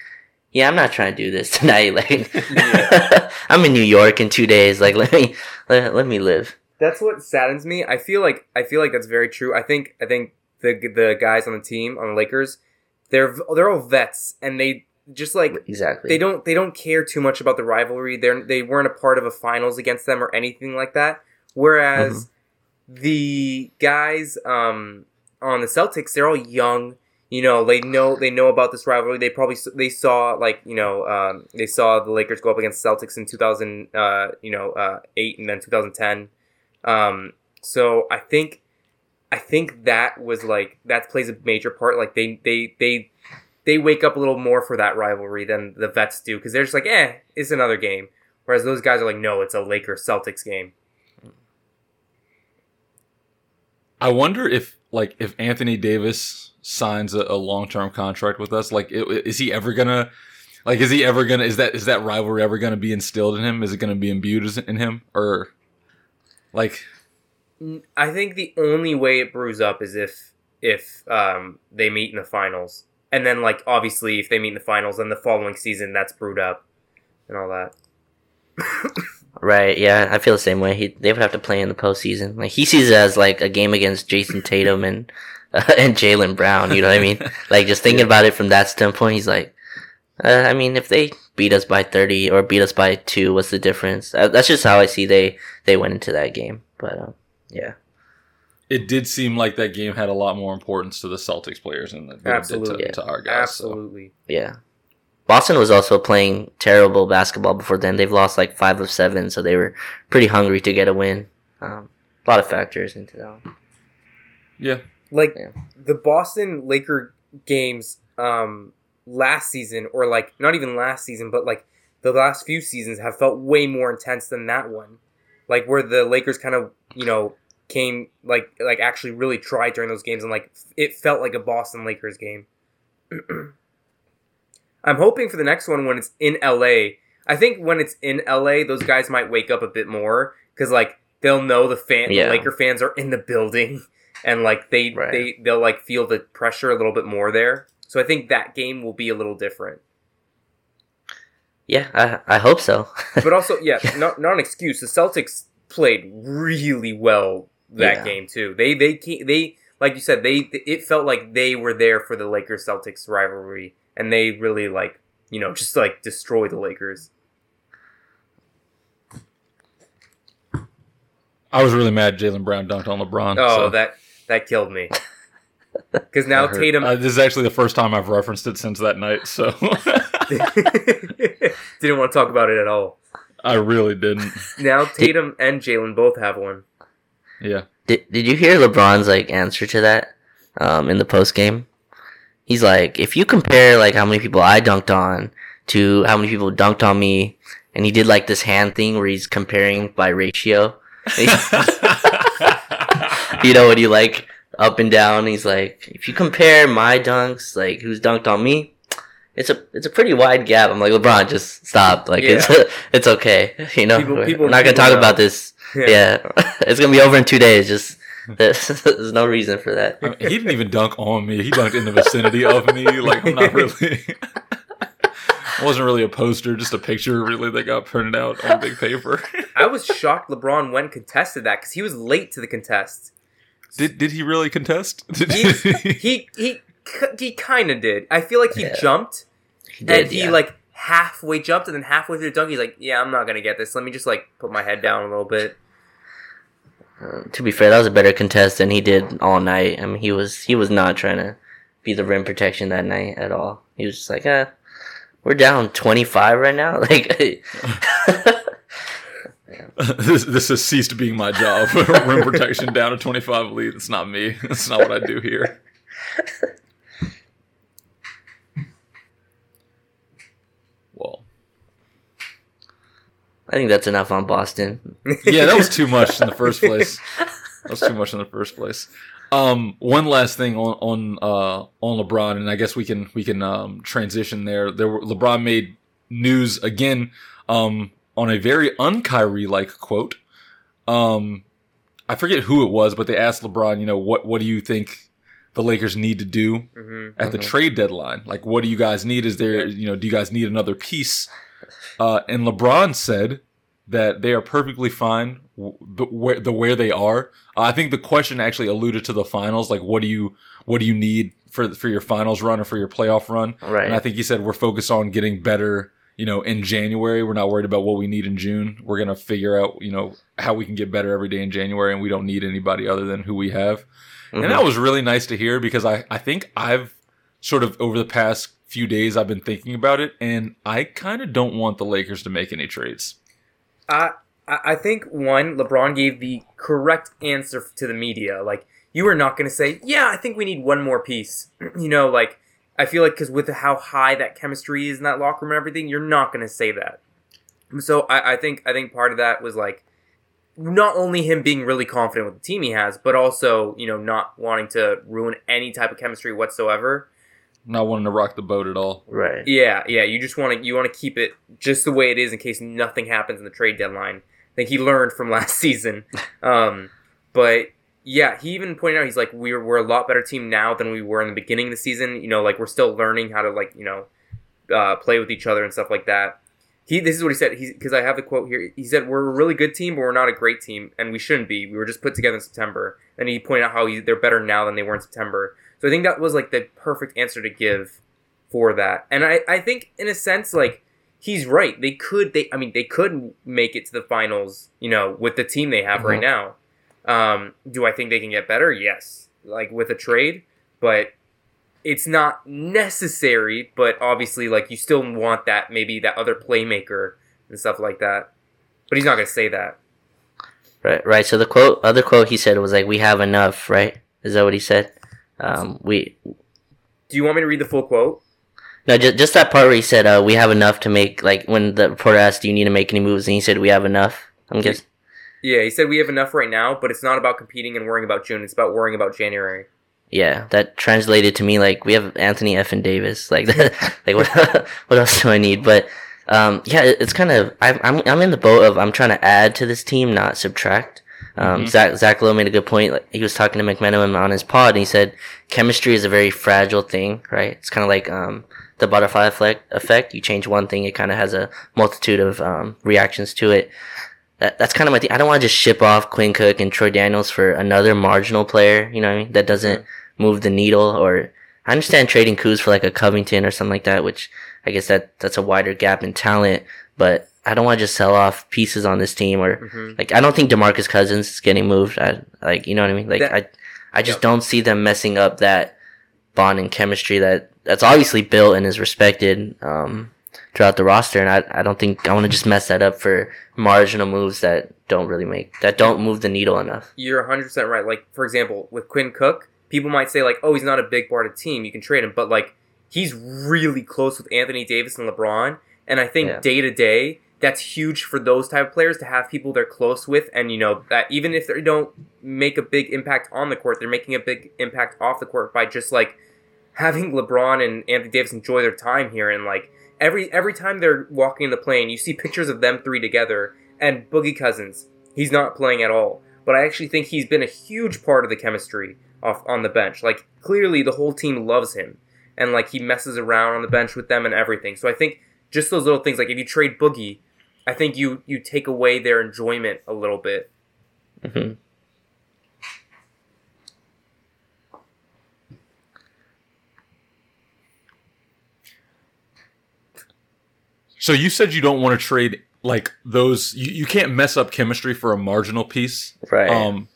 "Yeah, I'm not trying to do this <laughs> tonight. Like, <laughs> I'm in New York in two days. Like, let me let, let me live." That's what saddens me. I feel like I feel like that's very true. I think I think the the guys on the team on the Lakers, they're they're all vets and they just like Exactly. they don't they don't care too much about the rivalry. They're they weren't a part of a finals against them or anything like that. Whereas the guys um, on the Celtics, they're all young. You know, they know they know about this rivalry. They probably they saw like you know um, they saw the Lakers go up against Celtics in two thousand uh, you know uh, eight and then two thousand ten. Um, so I think I think that was like that plays a major part. Like they they they they wake up a little more for that rivalry than the vets do because they're just like, eh, it's another game. Whereas those guys are like, no, it's a Lakers Celtics game. I wonder if like if Anthony Davis signs a, a long term contract with us, like i- is he ever gonna Like, is he ever gonna? Is that is that rivalry ever gonna be instilled in him? Is it gonna be imbued in him, or like? I think the only way it brews up is if if um, they meet in the finals, and then like obviously if they meet in the finals, then the following season that's brewed up and all that. <laughs> Right, yeah, I feel the same way. He, they would have to play in the postseason. Like he sees it as like a game against Jayson Tatum and <laughs> uh, and Jaylen Brown. You know what I mean? <laughs> like just thinking about it from that standpoint, he's like, uh, I mean, if they beat us by thirty or beat us by two, what's the difference? Uh, that's just how I see they they went into that game. But um, yeah, It did seem like that game had a lot more importance to the Celtics players than it did Absolutely. to, to our guys. so. Absolutely. yeah. Boston was also playing terrible basketball before then. They've lost like five of seven, so they were pretty hungry to get a win. Um, a lot of factors into that. One. Yeah, Like Yeah. the Boston Laker games um, last season, or like not even last season, but like the last few seasons have felt way more intense than that one. Like where the Lakers kind of you know came like like actually really tried during those games, and like it felt like a Boston Lakers game. <clears throat> I'm hoping for the next one when it's in LA. I think when it's in LA, those guys might wake up a bit more because like they'll know the fan, Yeah. the Laker fans are in the building, <laughs> and like they Right. they they'll like feel the pressure a little bit more there. So I think that game will be a little different. Yeah, I I hope so. <laughs> But also, yeah, not not an excuse. The Celtics played really well that Yeah. game too. They they they like you said they it felt like they were there for the Lakers Celtics rivalry, and they really like you know just like destroy the Lakers. I was really mad Jaylen Brown dunked on LeBron. Oh, so that that killed me. <laughs> Because now. Tatum Uh, this is actually the first time I've referenced it since that night, so <laughs> didn't want to talk about it at all. I really didn't. Now Tatum and Jaylen both have one. Yeah. Did Did you hear LeBron's like answer to that um, in the post game? He's like, if you compare like how many people I dunked on to how many people dunked on me, and he did like this hand thing where he's comparing by ratio. <laughs> you know when you like up and down. He's like, if you compare my dunks, like who's dunked on me, it's a it's a pretty wide gap. I'm like, LeBron, just stop. Like it's <laughs> it's okay. <laughs> You know, People- we're, people- we're not gonna talk know. about this. Yeah, it's gonna be over in two days. Just there's, <laughs> there's no reason for that. I mean, he didn't even dunk on me. He dunked in the vicinity of me. Like I'm not really. I <laughs> wasn't really a poster, just a picture really that got printed out on big paper. I was shocked LeBron went and contested that because he was late to the contest. did did he really contest? <laughs> Did He he he he kind of did. I feel like he Yeah. jumped He did, and he yeah. like halfway jumped and then halfway through the dunk he's like, yeah, I'm not gonna get this. Let me just like put my head down a little bit. Uh, to be fair, that was a better contest than he did all night. I mean, he was he was not trying to be the rim protection that night at all. He was just like, ah, we're down twenty five right now. <laughs> Like, <laughs> <laughs> this, this has ceased being my job. Rim protection down to 25 lead. It's not me. That's not what I do here. Well, I think that's enough on Boston. yeah, that was too <laughs> much in the first place. That was too much in the first place. Um, one last thing on on uh, on LeBron, and I guess we can we can um, transition there. There, were, LeBron made news again um, on a very un Kyrie like quote. Um, I forget who it was, but they asked LeBron, you know, what what do you think the Lakers need to do hmm at the Mhm. trade deadline. Like, what do you guys need? Is there, you know, do you guys need another piece? Uh, and LeBron said that they are perfectly fine the where the where they are. Uh, I think the question actually alluded to the finals. Like, what do you what do you need for for your finals run or for your playoff run? Right. And I think he said we're focused on getting better. You know, in January, we're not worried about what we need in June. We're gonna figure out, you know, how we can get better every day in January, and we don't need anybody other than who we have. Mhm. And that was really nice to hear because I, I think I've sort of over the past few days I've been thinking about it and I kind of don't want the Lakers to make any trades. I I think one LeBron gave the correct answer to the media. Like you are not going to say, "Yeah, I think we need one more piece." <clears throat> you know, like I feel like because with how high that chemistry is in that locker room and everything, you're not going to say that. So I, I think I think part of that was like not only him being really confident with the team he has, but also you know not wanting to ruin any type of chemistry whatsoever. Not wanting to rock the boat at all. Right. Yeah, yeah. You just want to you want to keep it just the way it is in case nothing happens in the trade deadline. I think he learned from <laughs> last season. Um, but yeah, he even pointed out he's like we're we're a lot better team now than we were in the beginning of the season. You know, like we're still learning how to like you know uh, play with each other and stuff like that. He this is what he said. He because I have the quote here. He said we're a really good team, but we're not a great team, and we shouldn't be. We were just put together in September, and he pointed out how he, they're better now than they were in September. So I think that was like the perfect answer to give for that. And I, I think in a sense like he's right. They could they I mean they could make it to the finals, you know, with the team they have right now. Um, do I think they can get better? Yes. Like with a trade, but it's not necessary, but obviously like you still want that maybe that other playmaker and stuff like that. But he's not going to say that. Right. Right. So the quote, other quote he said was like, "We have enough." Right. Is that what he said? Um, we Do you want me to read the full quote? no, just just that part where he said, uh, "We have enough to make." Like when the reporter asked, "Do you need to make any moves?" and he said, "We have enough." I'm guessing. Yeah, he said we have enough right now, but it's not about competing and worrying about June. It's about worrying about January. Yeah, that translated to me like we have Anthony F and Davis. Like, <laughs> like what? <laughs> what else do I need? But um, yeah, it- it's kind of I'm I'm I'm in the boat of I'm trying to add to this team, not subtract. Um, Mhm. Zach Zach Lowe made a good point. Like he was talking to McMenamin on his pod, and he said chemistry is a very fragile thing, right? It's kind of like um, the butterfly effect. Effect. You change one thing, it kind of has a multitude of um, reactions to it. That, that's kind of my thing. I don't want to just ship off Quinn Cook and Troy Daniels for another marginal player. You know what I mean? That doesn't move the needle. Or I understand trading Kuz for like a Covington or something like that, which I guess that that's a wider gap in talent. But I don't want to just sell off pieces on this team or hmm like I don't think Demarcus Cousins is getting moved. I like you know what I mean. Like That- I I just Yep. don't see them messing up that bond and chemistry that that's obviously built and is respected um, throughout the roster. And I I don't think I want to just mess that up for marginal moves that don't really make that don't move the needle enough. You're 100% right. Like, for example, with Quinn Cook, people might say, like, oh, he's not a big part of the team. You can trade him. But, like, he's really close with Anthony Davis and LeBron. And I think day to day, that's huge for those type of players to have people they're close with. And, you know, that even if they don't make a big impact on the court, they're making a big impact off the court by just, like, having <laughs> LeBron and Anthony Davis enjoy their time here. And, like, every every time they're walking in the plane, you see pictures of them three together. And Boogie Cousins, he's not playing at all but I actually think he's been a huge part of the chemistry off on the bench. Like clearly the whole team loves him and like he messes around on the bench with them and everything. So I think just those little things like if you trade Boogie, I think you you take away their enjoyment a little bit. hmm So you said you don't want to trade like those. You, you can't mess up chemistry for a marginal piece. Right. Um,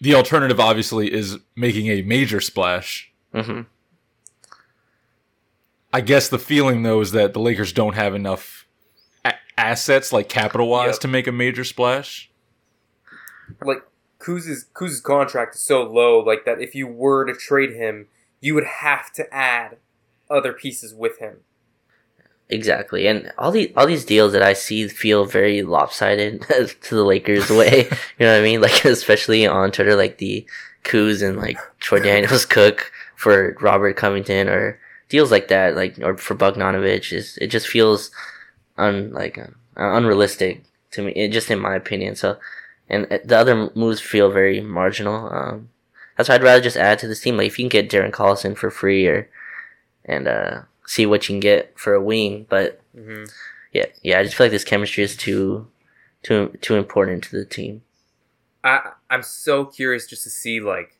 the alternative, obviously, is making a major splash. hmm I guess the feeling though is that the Lakers don't have enough a- assets, like capital wise, Yep. to make a major splash. Like Kuz's Kuz's contract is so low like that if you were to trade him, you would have to add other pieces with him. Exactly, and all these all these deals that I see feel very lopsided <laughs> to the Lakers' way. <laughs> you know what I mean? Like especially on Twitter, like the Kuz and like Troy Daniels <laughs> Cook for Robert Covington or deals like that, like or for Bogdanovich. Is it just feels un like uh, unrealistic to me? It, just in my opinion. So, and uh, the other moves feel very marginal. Um, that's why I'd rather just add to this team. Like if you can get Darren Collison for free or and uh see what you can get for a wing. But hmm yeah, yeah, I just feel like this chemistry is too too too important to the team. I I'm so curious just to see like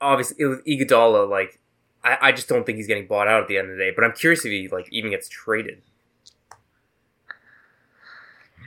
obviously with Iguodala like I, I just don't think he's getting bought out at the end of the day. But I'm curious if he like even gets traded.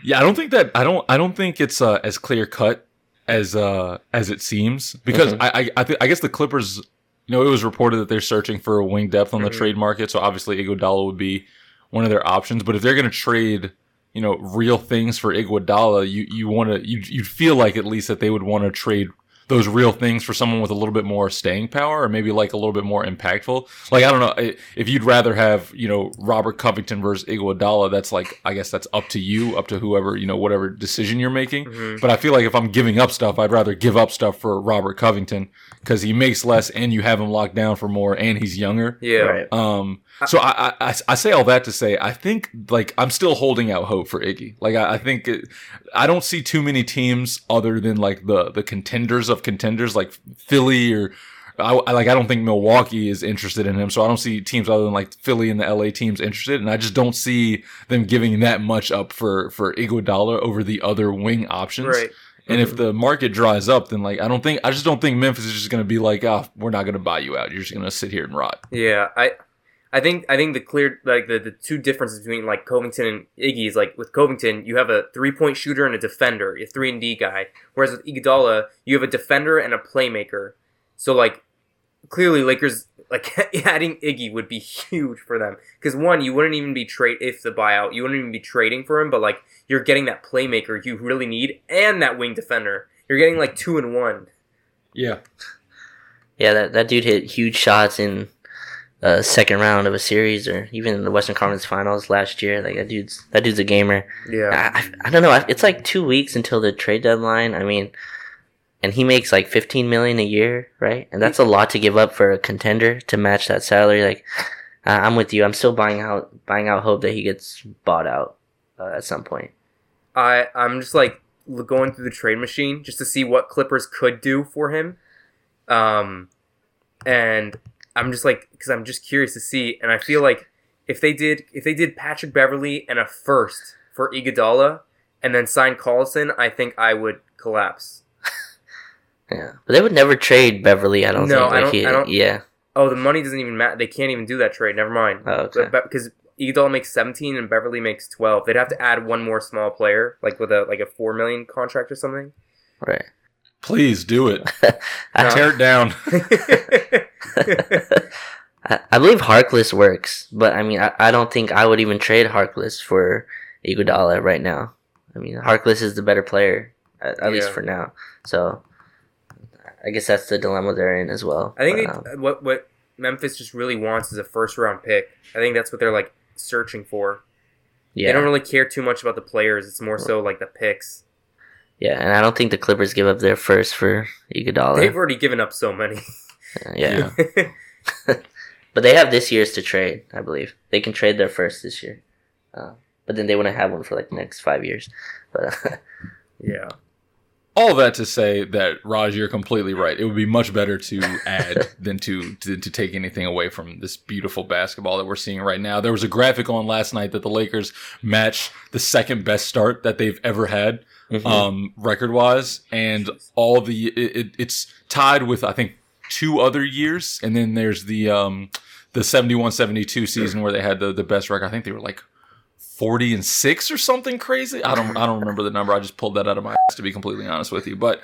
Yeah, I don't think that I don't I don't think it's uh, as clear cut as uh as it seems because Mhm. I I I, th- I guess the Clippers, you know, it was reported that they're searching for a wing depth on the Mhm. trade market, so obviously Iguodala would be one of their options. But if they're going to trade, you know, real things for Iguodala, you you want to you you'd feel like at least that they would want to trade those real things for someone with a little bit more staying power or maybe like a little bit more impactful. Like I don't know if you'd rather have you know Robert Covington versus Iguodala. That's like I guess that's up to you, up to whoever you know whatever decision you're making. Mhm. But I feel like if I'm giving up stuff, I'd rather give up stuff for Robert Covington because he makes less and you have him locked down for more and he's younger. Yeah. Right. Um, so I, I, I- I say all that to say I think like I'm still holding out hope for Iggy. Like I, I think it, I don't see too many teams other than like the the contenders of contenders like Philly or I, I like I don't think Milwaukee is interested in him. So I don't see teams other than like Philly and the LA teams interested, and I just don't see them giving that much up for for Iguodala over the other wing options. Right. And if the market dries up, then like I don't think I just don't think Memphis is just going to be like, ah, we're not going to buy you out. You're just going to sit here and rot. Yeah, I, I think I think the clear like the, the two differences between like Covington and Iggy is like with Covington you have a three point shooter and a defender, a three and D guy, whereas with Iguodala you have a defender and a playmaker. So like clearly Lakers like <laughs> adding Iggy would be huge for them because one you wouldn't even be trade if the buyout you wouldn't even be trading for him, but like you're getting that playmaker you really need and that wing defender. You're getting like two and one. Yeah. Yeah, that, that dude hit huge shots in a second round of a series, or even in the Western Conference Finals last year. Like that dude's that dude's a gamer. Yeah. I, I, I don't know. It's like two weeks until the trade deadline. I mean, and he makes like fifteen million a year, right? And that's a lot to give up for a contender to match that salary. Like, I'm with you. I'm still buying out buying out hope that he gets bought out uh, at some point. I I'm just like going through the trade machine just to see what Clippers could do for him, um, and I'm just like because I'm just curious to see, and I feel like if they did if they did Patrick Beverley and a first for Iguodala and then sign Carlson, I think I would collapse. <laughs> Yeah, but they would never trade Beverley. I don't No, think. I don't- he, I don't- yeah. Oh, the money doesn't even matter. They can't even do that trade. Never mind. Oh, okay. Because Iguodala makes 17 and Beverley makes 12. They'd have to add one more small player, like with a like a four million contract or something. Right. Please do it. <laughs> I, Tear it down. <laughs> <laughs> I, I believe Harkless works, but I mean, I, I don't think I would even trade Harkless for Iguodala right now. I mean, Harkless is the better player, at, at least for now. So, I guess that's the dilemma they're in as well. I think But, um, what what Memphis just really wants is a first round pick. I think that's what they're like searching for. yeah, They don't really care too much about the players. It's more so like the picks. Yeah, and I don't think the Clippers give up their first for Iguodala. They've already given up so many. yeah. <laughs> <laughs> but they have this year's to trade. I believe they can trade their first this year, uh, but then they wouldn't have one for like the next five years. But <laughs> yeah. All that to say that Raj, you're completely right. It would be much better to add than to, to to take anything away from this beautiful basketball that we're seeing right now. There was a graphic on last night that the Lakers match the second best start that they've ever had, Mhm. um, record wise, and all the it, it, it's tied with I think two other years, and then there's the um the 71-72 season where they had the the best record. I think they were like 40 and 6 or something crazy. I don't I don't remember the number. I just pulled that out of my ass to be completely honest with you. But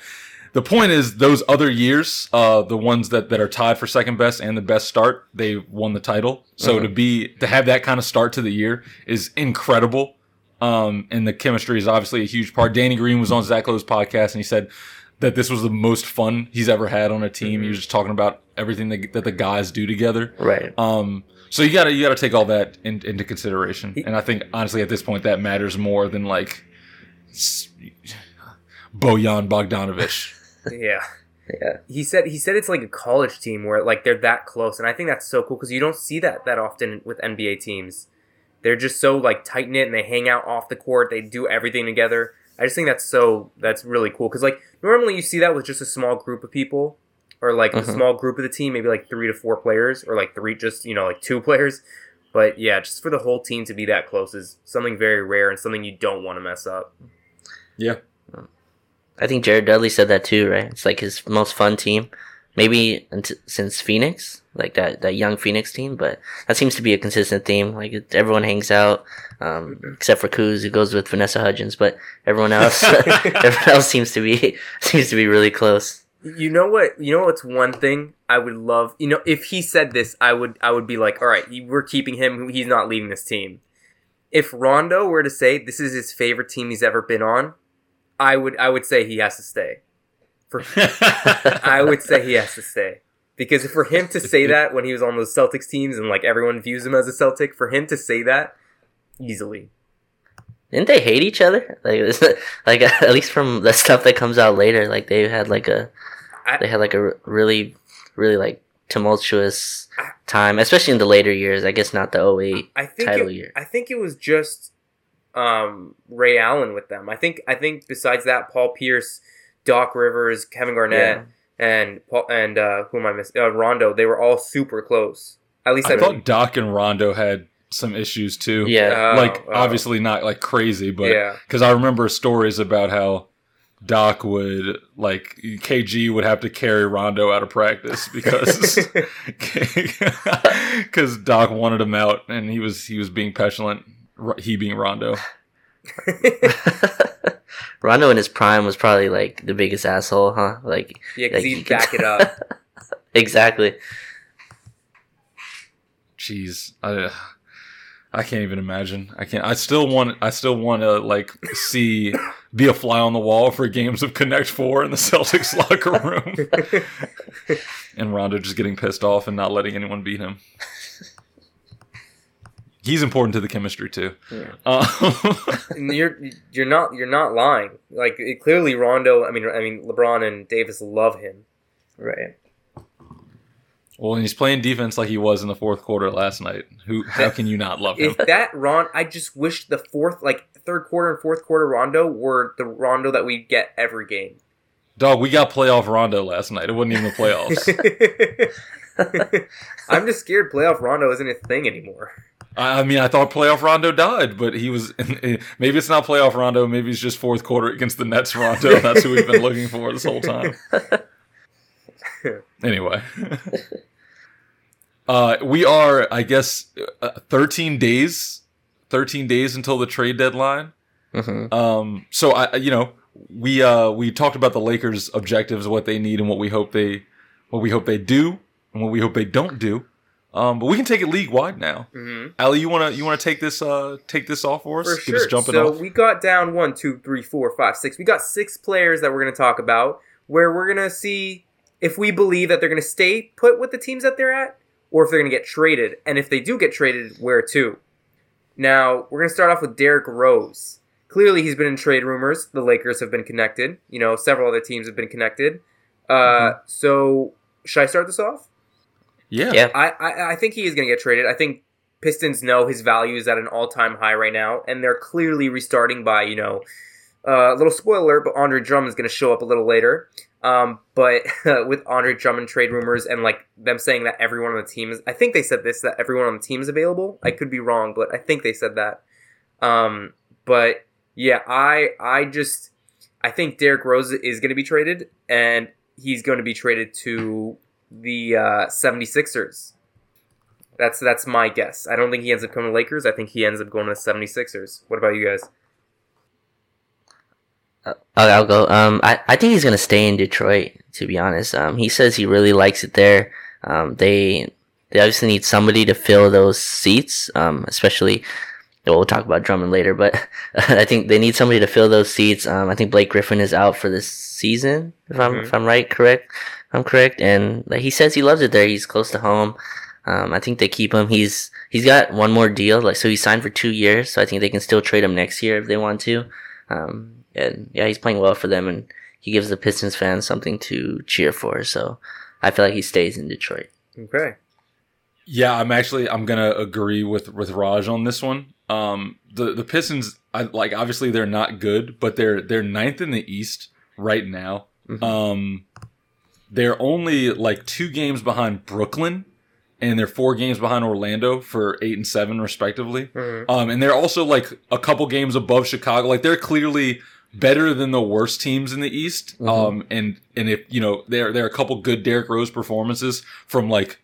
the point is those other years, uh, the ones that, that are tied for second best and the best start, they won the title. So to be to have that kind of start to the year is incredible. Um, and the chemistry is obviously a huge part. Danny Green was on Zach Lowe's podcast and he said that this was the most fun he's ever had on a team. He was just talking about everything that, that the guys do together. right. Um, so you gotta you gotta take all that in, into consideration, and I think honestly at this point that matters more than like Bojan Bogdanovich. <laughs> Yeah. Yeah. He said he said it's like a college team where like they're that close, and I think that's so cool because you don't see that that often with NBA teams. They're just so like tight knit and they hang out off the court. They do everything together. I just think that's so that's really cool because like normally you see that with just a small group of people or like a Mhm. small group of the team, maybe like three to four players or like three just you know like two <laughs> players. But yeah, just for the whole team to be that close is something very rare and something you don't want to mess up. Yeah, I think Jared Dudley said that too, right? It's like his most fun team, maybe unt- since Phoenix, like that that young Phoenix team. But that seems to be a consistent theme. Like it- everyone hangs out, um, except for Kuz, who goes with Vanessa Hudgens. But everyone else, <laughs> <laughs> everyone else seems to be <laughs> seems to be really close. You know what? You know what's one thing I would love. You know, if he said this, I would. I would be like, all right, we're keeping him. He's not leaving this team. If Rondo were to say this is his favorite team he's ever been on, I would. I would say he has to stay. For <laughs> I would say he has to stay because for him to say that when he was on those Celtics teams and like everyone views him as a Celtic, for him to say that easily. Didn't they hate each other? Like, <laughs> like <laughs> at least from the stuff that comes out later, like they had like a, I- they had like a really, really like tumultuous time, especially in the later years. I guess not the 08 I think title it, year. I think it was just um, Ray Allen with them. I think I think besides that, Paul Pierce, Doc Rivers, Kevin Garnett, and Paul and uh, who am I missing? Uh, Rondo. They were all super close. At least I, I thought Doc and Rondo had some issues too. Yeah. Oh, like oh. obviously not like crazy, but Yeah. because I remember stories about how Doc would like KG would have to carry Rondo out of practice because <laughs> <laughs> because Doc wanted him out and he was he was being petulant. He being Rondo. <laughs> Rondo in his prime was probably like the biggest asshole, huh? Like yeah, because like, he'd back it up. <laughs> exactly. Jeez, I I can't even imagine. I can't. I still want. I still want to like see be a fly on the wall for games of Connect Four in the Celtics <laughs> locker room, <laughs> and Rondo just getting pissed off and not letting anyone beat him. He's important to the chemistry too. Yeah. <laughs> Um, you're you're not you're not lying. Like it, clearly, Rondo. I mean, I mean, LeBron and Davis love him. Right. well, and he's playing defense like he was in the fourth quarter last night. Who? How can you not love <laughs> him? If that Ron, I just wish the fourth, like third quarter and fourth quarter Rondo were the Rondo that we get every game. Dog, we got playoff Rondo last night. It wasn't even the playoffs. <laughs> I'm just scared playoff Rondo isn't a thing anymore. I mean, I thought playoff Rondo died, but he was. <laughs> Maybe it's not playoff Rondo. Maybe it's just fourth quarter against the Nets Rondo. <laughs> That's who we've been looking for this whole time. <laughs> Anyway, uh, we are, I guess, uh, 13 days, 13 days until the trade deadline. hmm Um, so I, I- you know, we uh, we talked about the Lakers' objectives, what they need, and what we hope they, what we hope they do, and what we hope they don't do. Um, but we can take it league wide now. hmm Ali, you wanna you wanna take this uh take this off for us? For Get sure. us jumping so off. we got down one, two, three, four, five, six. We got six players that we're going to talk about. Where we're going to see if we believe that they're going to stay put with the teams that they're at, or if they're going to get traded, and if they do get traded, where to. Now we're going to start off with Derrick Rose. Clearly, he's been in trade rumors. The Lakers have been connected. You know, several other teams have been connected. Uh, Mm-hmm. So, should I start this off? Yeah. Yeah. I, I, I think he is going to get traded. I think Pistons know his value is at an all time high right now, and they're clearly restarting by, you know, uh, a little spoiler, but Andre Drummond is going to show up a little later. Um, but <laughs> with Andre Drummond trade rumors and like them saying that everyone on the team is, I think they said this that everyone on the team is available. I could be wrong, but I think they said that. Um, but yeah, I I just I think Derrick Rose is going to be traded, and he's going to be traded to the uh, 76ers. That's that's my guess. I don't think he ends up coming to Lakers. I think he ends up going to the 76ers. What about you guys? Uh, I'll go. Um, I, I think he's gonna stay in Detroit. To be honest, um, he says he really likes it there. Um, they they obviously need somebody to fill those seats. Um, especially. Well, we'll talk about Drummond later, but <laughs> I think they need somebody to fill those seats. Um, I think Blake Griffin is out for this season, if I'm Mhm. if I'm right, correct. I'm correct, and like, he says he loves it there. He's close to home. Um, I think they keep him. He's he's got one more deal, like so he signed for two years. So I think they can still trade him next year if they want to. Um, and yeah, he's playing well for them, and he gives the Pistons fans something to cheer for. So I feel like he stays in Detroit. Okay. Yeah, I'm actually I'm gonna agree with with Raj on this one. Um, the the Pistons, I, like obviously they're not good, but they're they're ninth in the East right now. Mhm. Um, they're only like two games behind Brooklyn, and they're four games behind Orlando for eight and seven respectively. Mhm. Um, and they're also like a couple games above Chicago. Like they're clearly better than the worst teams in the East. Mhm. Um, and and if you know there there are a couple good Derrick Rose performances from like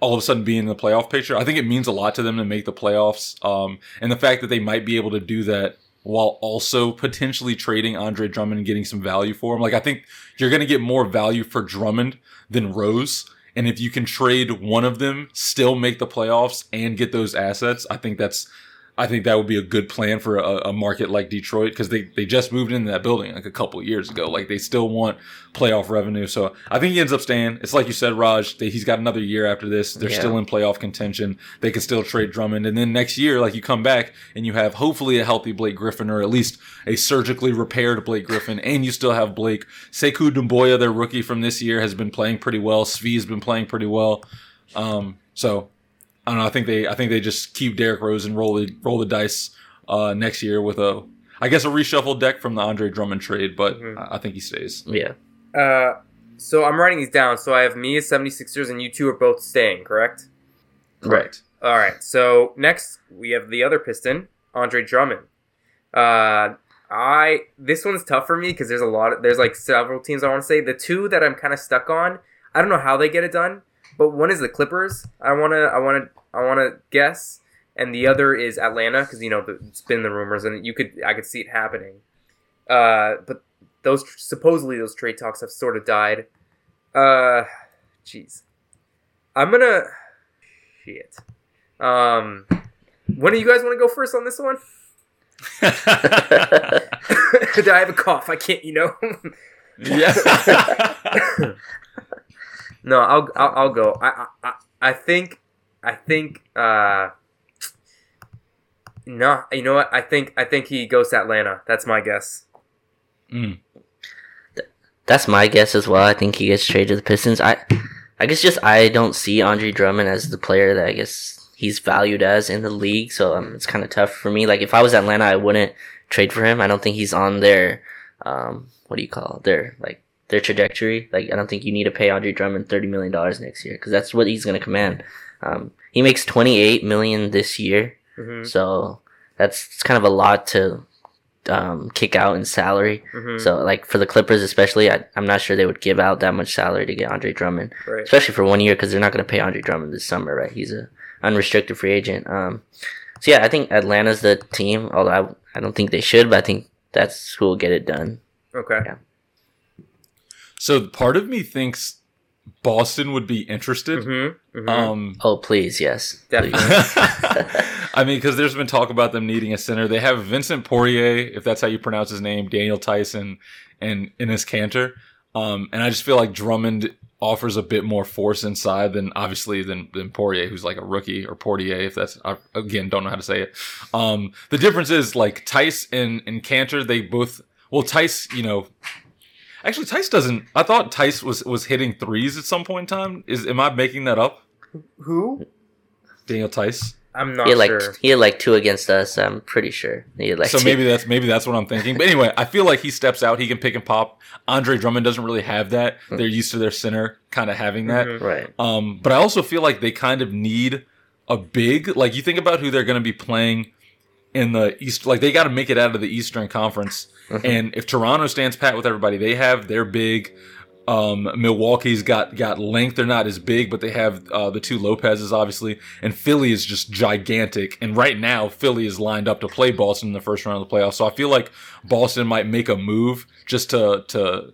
all of a sudden being in the playoff picture. I think it means a lot to them to make the playoffs. Um, and the fact that they might be able to do that while also potentially trading Andre Drummond and getting some value for him. Like I think you're going to get more value for Drummond than Rose. And if you can trade one of them, still make the playoffs and get those assets, I think that's I think that would be a good plan for a, a market like Detroit because they, they just moved into that building like a couple of years ago. Like they still want playoff revenue. So I think he ends up staying. It's like you said, Raj, that he's got another year after this. They're Yeah. still in playoff contention. They can still trade Drummond. And then next year, like you come back and you have hopefully a healthy Blake Griffin or at least a surgically repaired Blake Griffin. And you still have Blake. Sekou Doumbouya, their rookie from this year, has been playing pretty well. Svi's been playing pretty well. Um, so I don't know. I think they I think they just keep Derrick Rose and roll the roll the dice uh, next year with a I guess a reshuffled deck from the Andre Drummond trade, but Mhm. I I think he stays. Yeah. Uh, so I'm writing these down. So I have me as 76ers, and you two are both staying, correct? Correct. All right. So next we have the other Piston, Andre Drummond. Uh, I this one's tough for me because there's a lot. Of, there's like several teams I want to say. The two that I'm kind of stuck on. I don't know how they get it done, but one is the Clippers. I wanna, I wanna, I wanna guess, and the other is Atlanta because you know it's been the rumors, and you could, I could see it happening. Uh, but those supposedly those trade talks have sort of died. Uh, jeez, I'm gonna shit. Um, when do you guys want to go first on this one? <laughs> <laughs> I have a cough. I can't, you know. yeah. <laughs> no, I'll, I'll I'll go. I I- I I think I think uh no, you know what? I think I think he goes to Atlanta. That's my guess. Mm. That's my guess as well. I think he gets traded to the Pistons. I, I guess just I don't see Andre Drummond as the player that I guess he's valued as in the league. So um, it's kind of tough for me. Like if I was Atlanta, I wouldn't trade for him. I don't think he's on their, um, what do you call it? their like their trajectory. Like I don't think you need to pay Andre Drummond thirty million dollars next year because that's what he's going to command. Um, he makes twenty eight million this year. hmm So that's it's kind of a lot to um, kick out in salary. hmm So like for the Clippers especially, I, I'm not sure they would give out that much salary to get Andre Drummond, right. especially for one year because they're not going to pay Andre Drummond this summer, right? He's a unrestricted free agent. Um, so yeah, I think Atlanta's the team. Although I, I don't think they should, but I think that's who will get it done. Okay. Yeah. So part of me thinks Boston would be interested. hmm hmm Um, Oh please, yes, Definitely. Please. <laughs> <laughs> I mean, because there's been talk about them needing a center. They have Vincent Poirier, if that's how you pronounce his name, Daniel Tyson, and Enes Kanter. Um, and I just feel like Drummond offers a bit more force inside than obviously than, than Poirier, who's like a rookie, or Portier, if that's I, again don't know how to say it. Um, the difference is like Theis and and Kanter, they both well Theis, you know. Actually, Theis doesn't. I thought Theis was was hitting threes at some point in time. Is am I making that up? Who? Daniel Theis. I'm not he had like sure. he had like two against us. I'm pretty sure he had like so two. maybe that's maybe that's what I'm thinking. But anyway, I feel like he steps out, he can pick and pop. Andre Drummond doesn't really have that. Hmm. They're used to their center kind of having that. Mhm. right. Um, but I also feel like they kind of need a big like you think about who they're going to be playing in the East. Like they got to make it out of the Eastern Conference. Mhm. And if Toronto stands pat with everybody, they have their big. Um, Milwaukee's got got length. They're not as big, but they have uh, the two Lopez's obviously, and Philly is just gigantic. And right now, Philly is lined up to play Boston in the first round of the playoffs. So I feel like Boston might make a move just to to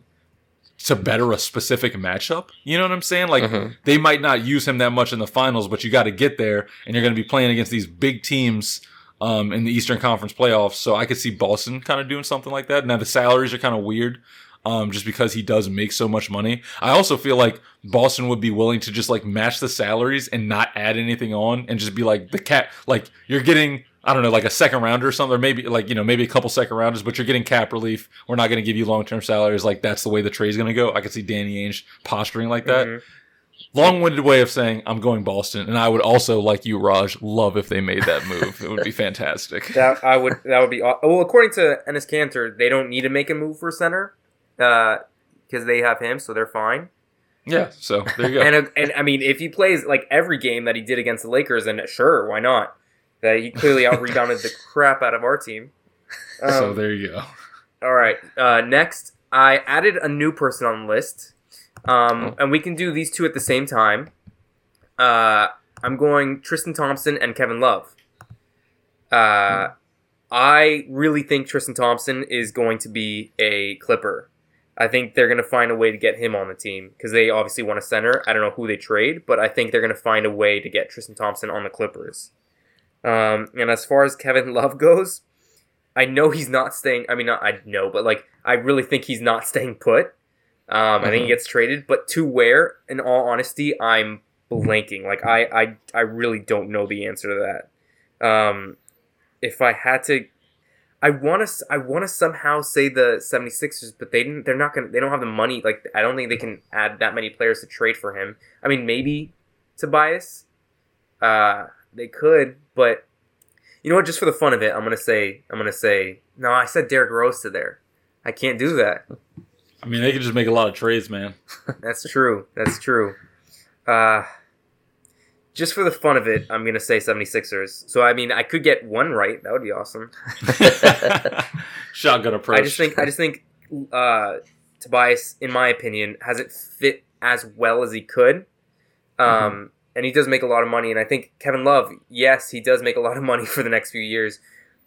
to better a specific matchup. You know what I'm saying? Like Mhm. they might not use him that much in the finals, but you got to get there, and you're going to be playing against these big teams um, in the Eastern Conference playoffs. So I could see Boston kind of doing something like that. Now the salaries are kind of weird. Um, just because he does make so much money, I also feel like Boston would be willing to just like match the salaries and not add anything on, and just be like the cap. Like you're getting, I don't know, like a second rounder or something, or maybe like you know maybe a couple second rounders, but you're getting cap relief. We're not going to give you long term salaries. Like that's the way the trade's going to go. I could see Danny Ainge posturing like that Mhm. Long-winded way of saying I'm going Boston, and I would also like you, Raj, love if they made that move. it would be fantastic. <laughs> That I would. That would be. aw- Well, according to Enes Kanter, they don't need to make a move for center, because they have him, so they're fine. Yeah, so there you go. <laughs> And uh, and I mean, if he plays like every game that he did against the Lakers, then sure, why not? That he clearly out rebounded the <laughs> crap out of our team. Um, so there you go. All right. Uh, next, I added a new person on the list, um, Oh. and we can do these two at the same time. Uh, I'm going Tristan Thompson and Kevin Love. Uh, I really think Tristan Thompson is going to be a Clipper. I think they're going to find a way to get him on the team because they obviously want a center. I don't know who they trade, but I think they're going to find a way to get Tristan Thompson on the Clippers. Um, and as far as Kevin <laughs> Love goes, I know he's not staying. I mean, not I know, but like I really think he's not staying put. Um, I think he gets traded, but to where? In all honesty, I'm blanking. Like I, I, I really don't know the answer to that. Um, if I had to, I want to, I want to somehow say the 76ers, but they didn't. They're not gonna. They don't have the money. Like I don't think they can add that many players to trade for him. I mean, maybe Tobias. Uh, they could, but you know what? Just for the fun of it, I'm gonna say, I'm gonna say, no. I said Derrick Rose to there. I can't do that. I mean, they could just make a lot of trades, man. <laughs> That's true. That's true. Uh, just for the fun of it, I'm gonna say 76ers. So I mean, I could get one right. That would be awesome. <laughs> Shotgun approach. I just think I just think uh, Tobias, in my opinion, hasn't fit as well as he could. Um, and he does make a lot of money. And I think Kevin Love, yes, he does make a lot of money <laughs> for the next few years,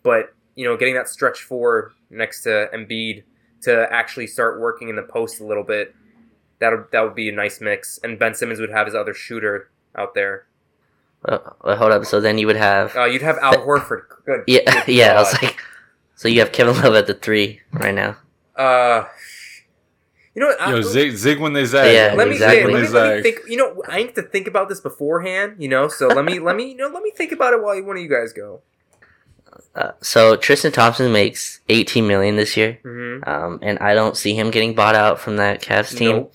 but you know, getting that stretch four next to Embiid to actually start working in the post a little bit, that would that would be a nice mix. And Ben Simmons would have his other shooter out there. Well, well, hold up. So then you would have. Uh, you'd have Al Horford. Good. yeah, good <laughs> yeah. I was like, so you have Kevin Love at the three right now. uh, you know what? I- Yo, zig, zig when they zag. Yeah, let me exactly. say, let me, Zig. let me think. You know, I need to think about this beforehand. You know, so let me let me you know let me think about it while one of you guys go. Uh, so Tristan Thompson makes 18 million this year, Mm-hmm. um, and I don't see him getting bought out from that Cavs team. Nope.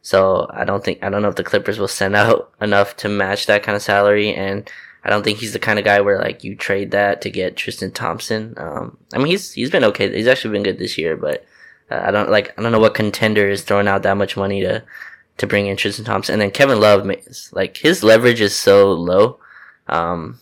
So I don't think I don't know if the Clippers will send <laughs> out enough to match that kind of salary, and I don't think he's the kind of guy where like you trade that to get Tristan Thompson. Um, I mean he's he's been okay. He's actually been good this year, but uh, I don't like I don't know what contender is throwing out that much money to to bring in Tristan Thompson, and then Kevin Love makes like his leverage is so low. Um,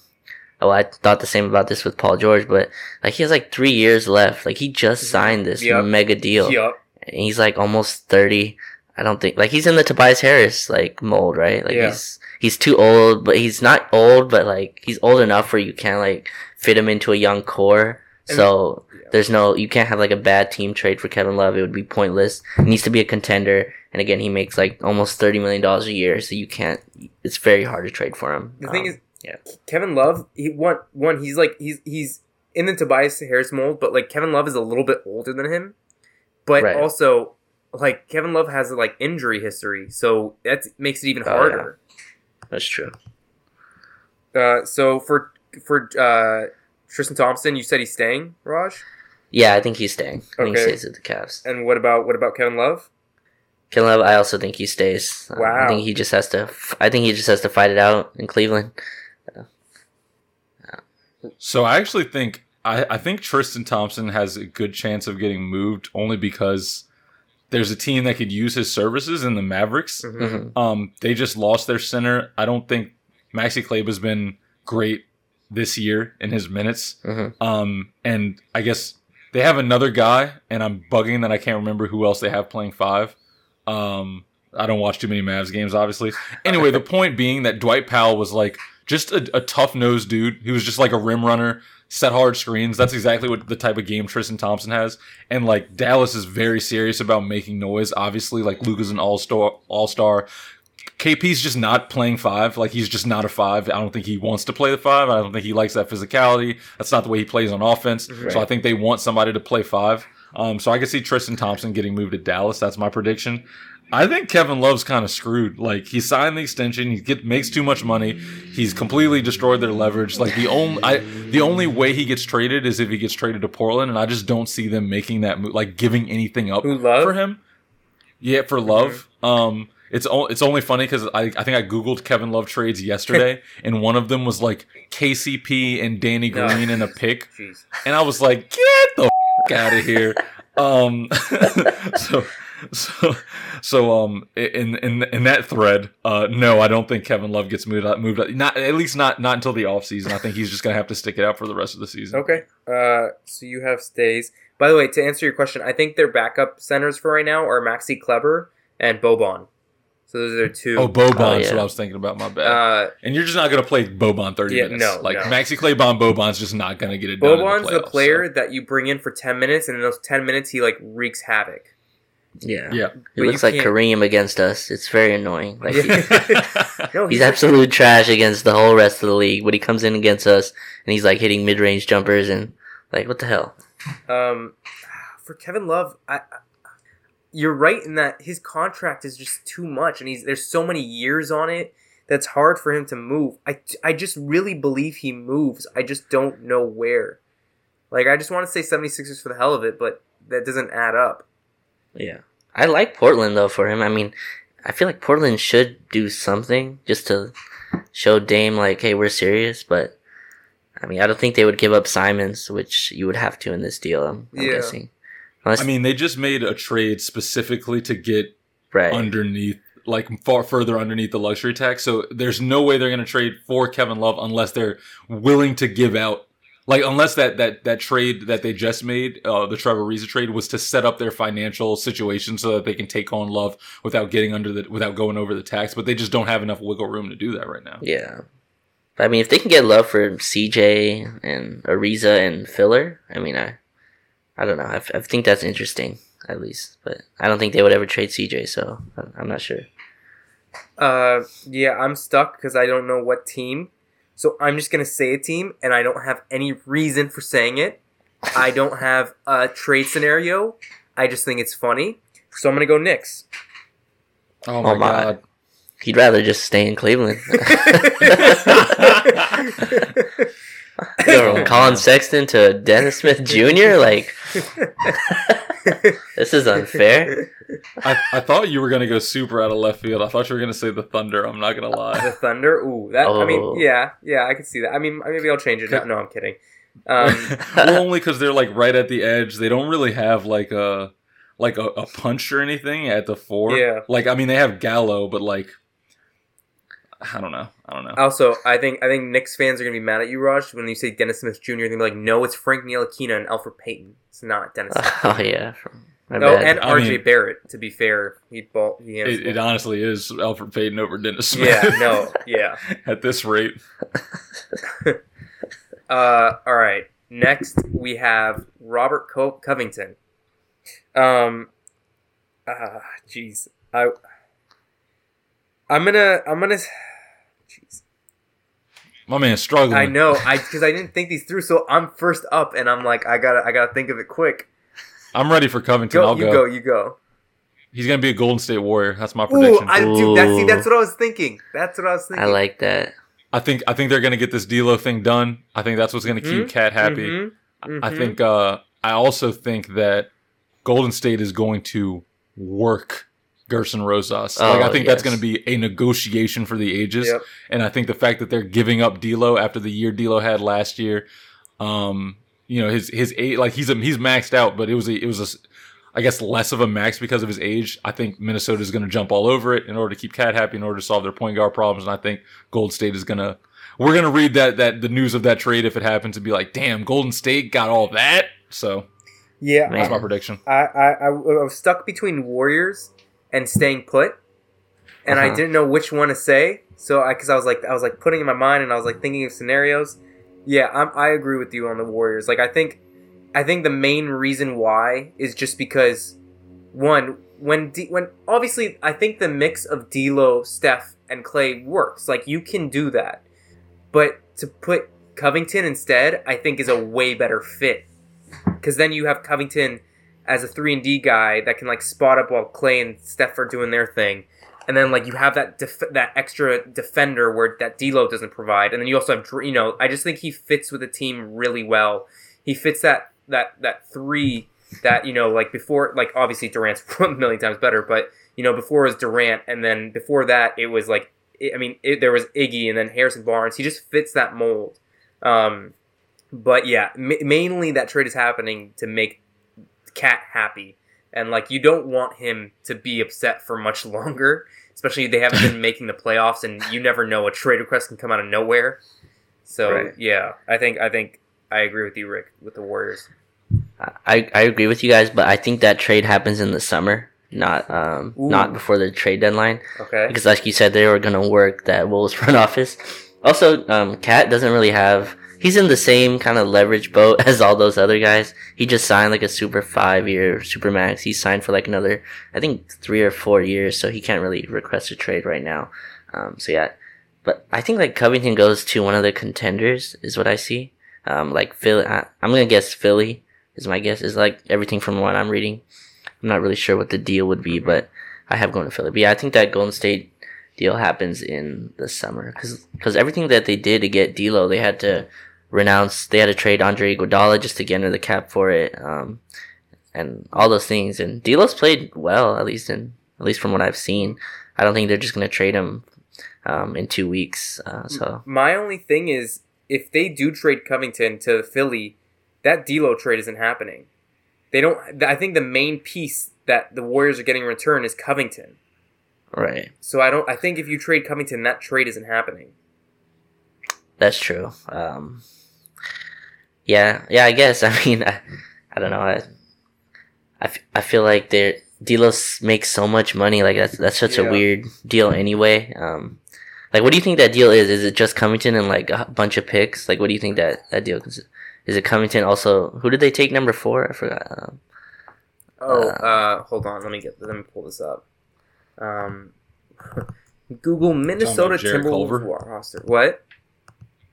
oh, I thought the same about this with Paul George, but like he has like three years left. Like he just signed this Yep. mega deal Yup. and he's like almost 30 i don't think like he's in the tobias harris like mold right like Yeah. he's he's too old but he's not old but like he's old enough where you can't like fit him into a young core And- so yeah. there's no you can't have like a bad team trade for kevin love it would be pointless he needs to be a contender and again he makes like almost 30 million dollars a year so you can't it's very hard to trade for him The thing Um, is, yeah. Kevin Love. He one one. He's like he's he's in the Tobias Harris mold, but like Kevin Love is a little bit older than him, but Right. also like Kevin Love has like injury history, so that makes it even Oh, yeah. harder. that's true Uh, so for for uh, Tristan Thompson, you said he's staying, Raj. yeah i think he's staying i think he stays at the Cavs. And what about what about Kevin Love? Kevin Love, I also think he stays. Um, Wow. I think he just has to. I think he just has to fight it out in Cleveland. So I actually think I, I think Tristan Thompson has a good chance of getting moved only because there's a team that could use his services in the Mavericks. Mhm. Mhm. Um, they just lost their center. I don't think Maxi Kleber's been great this year in his minutes. Mhm. Um, and I guess they have another guy, and I'm bugging that I can't remember who else they have playing five. Um, I don't watch too many Mavs games, obviously. Anyway, the <laughs> point being that Dwight Powell was like just a, a tough nosed dude. He was just like a rim runner, set hard screens. That's exactly what the type of game Tristan Thompson has. And like Dallas is very serious about making noise. Obviously, like Luka's an all star, all star. KP's just not playing five. Like he's just not a five. I don't think he wants to play the five. I don't think he likes that physicality. That's not the way he plays on offense. So I think they want somebody to play five. Um, so I can see Tristan Thompson getting moved to Dallas. That's my prediction. I think Kevin Love's kind of screwed. Like he signed the extension, he get makes too much money. He's completely destroyed their leverage. Like the only I the only way he gets traded is if he gets traded to Portland, and I just don't see them making that move, like giving anything up for him. Yeah, for Love. Um, it's o- it's only funny because I, I think I googled Kevin Love trades yesterday, <laughs> and one of them was like KCP and Danny. Green in a pick, <laughs> Jeez. and I was like, get the f- out of here. <laughs> Um, so <laughs> so so um in in in that thread, uh, no, I don't think Kevin Love gets moved out, moved out. Not at least not not until the offseason. I think he's just gonna have to stick it out for the rest of the season. Okay. Uh, so you have stays. By the way, to answer your question, I think their backup centers for right now are Maxi Kleber and Boban. So those are their two. Oh, Boban's Oh, yeah. what I was thinking about. My bad. uh, And you're just not going to play Boban 30 Yeah, minutes. no, like no. Maxi Claybon Boban's just not going to get it done. in Boban's the playoffs, player so. that you bring in for ten minutes, and in those ten minutes, he like wreaks havoc. Yeah. Yeah. He But looks like can't- Kareem against us. It's very annoying. Like he- <laughs> no, he's absolute trash against the whole rest of the league, but he comes in against us and he's like hitting mid range jumpers and like what the hell? Um, for Kevin Love, I, I, you're right in that his contract is just too much, and he's there's so many years on it that's hard for him to move. I, I just really believe he moves. I just don't know where. Like I just want to say 76ers for the hell of it, but that doesn't add up. Yeah. I like Portland though for him. I mean, I feel like Portland should do something just to show Dame like, hey, we're serious, but I mean, I don't think they would give up Simons, which you would have to in this deal, I'm, I'm Yeah. guessing. Unless, I mean, they just made a trade specifically to get right. underneath, like far further underneath the luxury tax. So there's no way they're going to trade for Kevin Love unless they're willing to give out, like unless that that that trade that they just made, uh, the Trevor Ariza trade, was to set up their financial situation so that they can take on Love without getting under the without going over the tax. But they just don't have enough wiggle room to do that right now. Yeah. I mean, if they can get Love for CJ and Ariza and Filler, I mean, I, I don't know. I, I think that's interesting, at least. But I don't think they would ever trade CJ, so I- I'm not sure. Uh, yeah, I'm stuck because I don't know what team. So I'm just gonna say a team, and I don't have any reason for saying it. I don't <laughs> have a trade scenario. I just think it's funny. So I'm gonna go Knicks. Oh, oh my, Oh my. god! He'd rather just stay in Cleveland. <laughs> Go from Collin Sexton to Dennis Smith Jr. Like <laughs> <laughs> this is unfair. I, I thought you were gonna go super out of left field. I thought you were gonna say the Thunder. I'm not gonna lie. the. Thunder. Ooh, that. I Oh. mean, yeah, yeah, I can see that. I mean, maybe I'll change it. No, no I'm kidding. Um, <laughs> well, only because they're like right at the edge. They don't really have like a like a, a punch or anything at the four. Yeah. Like I mean, they have Gallo, but like I don't know. I don't know. also, I think I think Knicks fans are gonna be mad at you, Raj, when you say Dennis Smith Jr. They're gonna be like, no, it's Frank Ntilikina and Elfrid Payton. It's not Dennis. <laughs> Smith. Oh yeah. My Oh, bad. and I R.J. mean- Barrett. To be fair, he ball. He has It, it honestly is Elfrid Payton over Dennis Smith. yeah, no, <laughs> yeah. at this rate. <laughs> Uh, all right. Next, we have Robert Co- Covington. Um, ah, jeez, I, I'm gonna, I'm gonna, jeez, My man's struggling. I know, I because I didn't think these through, so I'm first up, and I'm like, I gotta, I gotta think of it quick. I'm ready for Covington. Go, I'll you go. go, you go. He's gonna be a Golden State Warrior. That's my Ooh, prediction. I, dude, that's see, that's what I was thinking. That's what I was thinking. I like that. I think I think they're gonna get this D'Lo thing done. I think that's what's gonna keep Mhm, KAT happy. Mhm, I mhm. think uh, I also think that Golden State is going to work Gersson Rosas. like I Oh, think that's going to be a negotiation for the ages, Yep. and I think the fact that they're giving up D'Lo after the year D'Lo had last year, um, you know his his age like he's a, he's maxed out, but it was a, it was a I guess less of a max because of his age. I think Minnesota is going to jump all over it in order to keep KAT happy, in order to solve their point guard problems, and I think Gold State is going to. We're gonna read that that the news of that trade if it happens to be like, damn, Golden State got all that. So Yeah, that's my prediction. I, I, I, I was stuck between Warriors and staying put, and I Uh-huh. didn't know which one to say. So I, because I was like, I was like putting in my mind, and I was like thinking of scenarios. Yeah, I'm, I agree with you on the Warriors. Like I think, I think the main reason why is just because, one, when D, when obviously I think the mix of D'Lo, Steph, and Klay works. Like you can do that, but to put Covington instead, I think is a way better fit because then you have Covington as a three and D guy that can like spot up while Klay and Steph are doing their thing, and then like you have that def- that extra defender where that D'Lo doesn't provide, and then you also have you know I just think he fits with the team really well. He fits that that that three that you know like before like obviously Durant's <laughs> a million times better, but you know before it was Durant, and then before that it was like I mean it, there was Iggy and then Harrison Barnes. He just fits that mold. Um, but yeah, ma mainly that trade is happening to make KAT happy, and like you don't want him to be upset for much <laughs> longer. Especially they haven't been <laughs> making the playoffs, and you never know a trade request can come out of nowhere. So Right. yeah, I think I think I agree with you, Rick, with the Warriors. I, I agree with you guys, but I think that trade happens in the summer, not um Ooh. not before the trade deadline. Okay. Because like you said, they were gonna work that Wolves front <laughs> office. Also, um, KAT doesn't really have he's in the same kind of leverage boat <laughs> as all those other guys. He just signed like a super five year super max. He signed for like another, I think three or four years, so he can't really request a trade right now. Um, so yeah, but I think like Covington goes to one of the contenders is what I see. Um, like Philly, I, I'm gonna guess Philly is my guess. Is like everything from what I'm reading. I'm not really sure what the deal would be, but I have going to Philly. But yeah, I think that Golden State deal happens in the summer because everything that they did to get D'Lo, they had to renounce. They had to trade Andre Iguodala just to get under the cap for it, um, and all those things. And D'Lo's played well, at least in at least from what I've seen. I don't think they're just gonna trade him um, in two weeks. Uh, so My only thing is, if they do trade Covington to Philly, that D'Lo trade isn't happening. They don't. I think the main piece that the Warriors are getting in return is Covington. right, So I don't. I think if you trade Covington, that trade isn't happening. that's true. Um, yeah, yeah. I guess. <laughs> I mean, I, I don't know. I, I, f- I feel like they're D'Lo makes so much money. Like that's that's such Yeah. a weird deal anyway. Um, like what do you think that deal is? Is it just Covington and like a bunch of picks? Like what do you think that that deal is? Is it Covington also? Who did they take number four? I forgot. Um, Oh, Uh, uh, hold on. Let me get. Let me pull this up. Um, <laughs> Google Minnesota Timberwolves roster. What?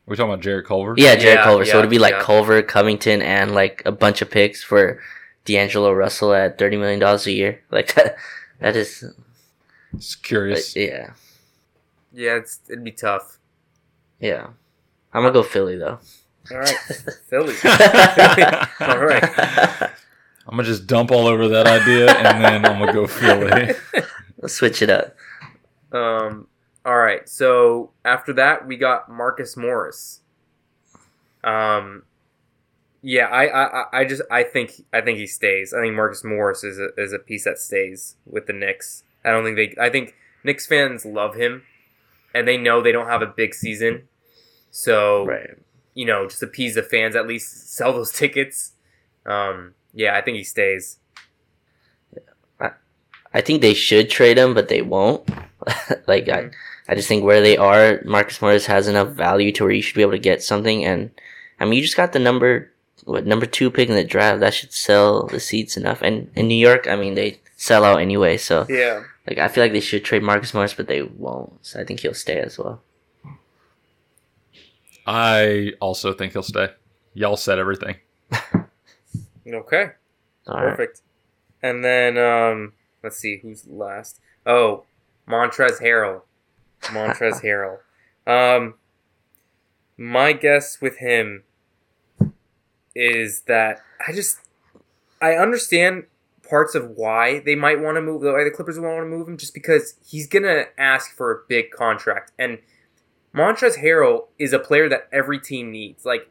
We talking about Jarrett Culver? yeah, Jarrett Yeah, Culver. So it'd be like yeah. Culver, Covington, and like a bunch of picks for D'Angelo Russell at thirty million dollars a year. Like that. <laughs> That is. It's curious. Yeah. Yeah, it's it'd be tough. Yeah. I'm gonna go Philly though. All right, <laughs> Philly. <laughs> All right. I'm gonna just dump all over that idea, and then I'm gonna go Philly. Let's switch it up. Um. All right. So after that, we got Marcus Morris. Um. Yeah, I, I, I- just I think I think he stays. I think Marcus Morris is a, is a piece that stays with the Knicks. I don't think they. I think Knicks fans love him, and they know they don't have a big season, so Right. you know just appease the fans at least sell those <laughs> tickets. Um. Yeah, I think he stays. I think they should trade him, but they won't. <laughs> like I, I just think where they are, Marcus Morris has enough value to where you should be able to get something. And I mean, you just got the number, what number two pick in the draft. That should sell the seats enough. And in New York, I mean, they sell out anyway. So Yeah. like, I feel like they should trade Marcus Morris, but they won't. So I think he'll stay as well. I also think he'll stay. Y'all said everything. Okay. All right. Perfect. And then um let's see who's last. Oh, Montrez Harrell. Montrez <laughs> Harrell. Um my guess with him is that I just I understand parts of why they might want to move why the Clippers want to move him just because he's gonna ask for a big contract and Montrez Harrell is a player that every team needs. Like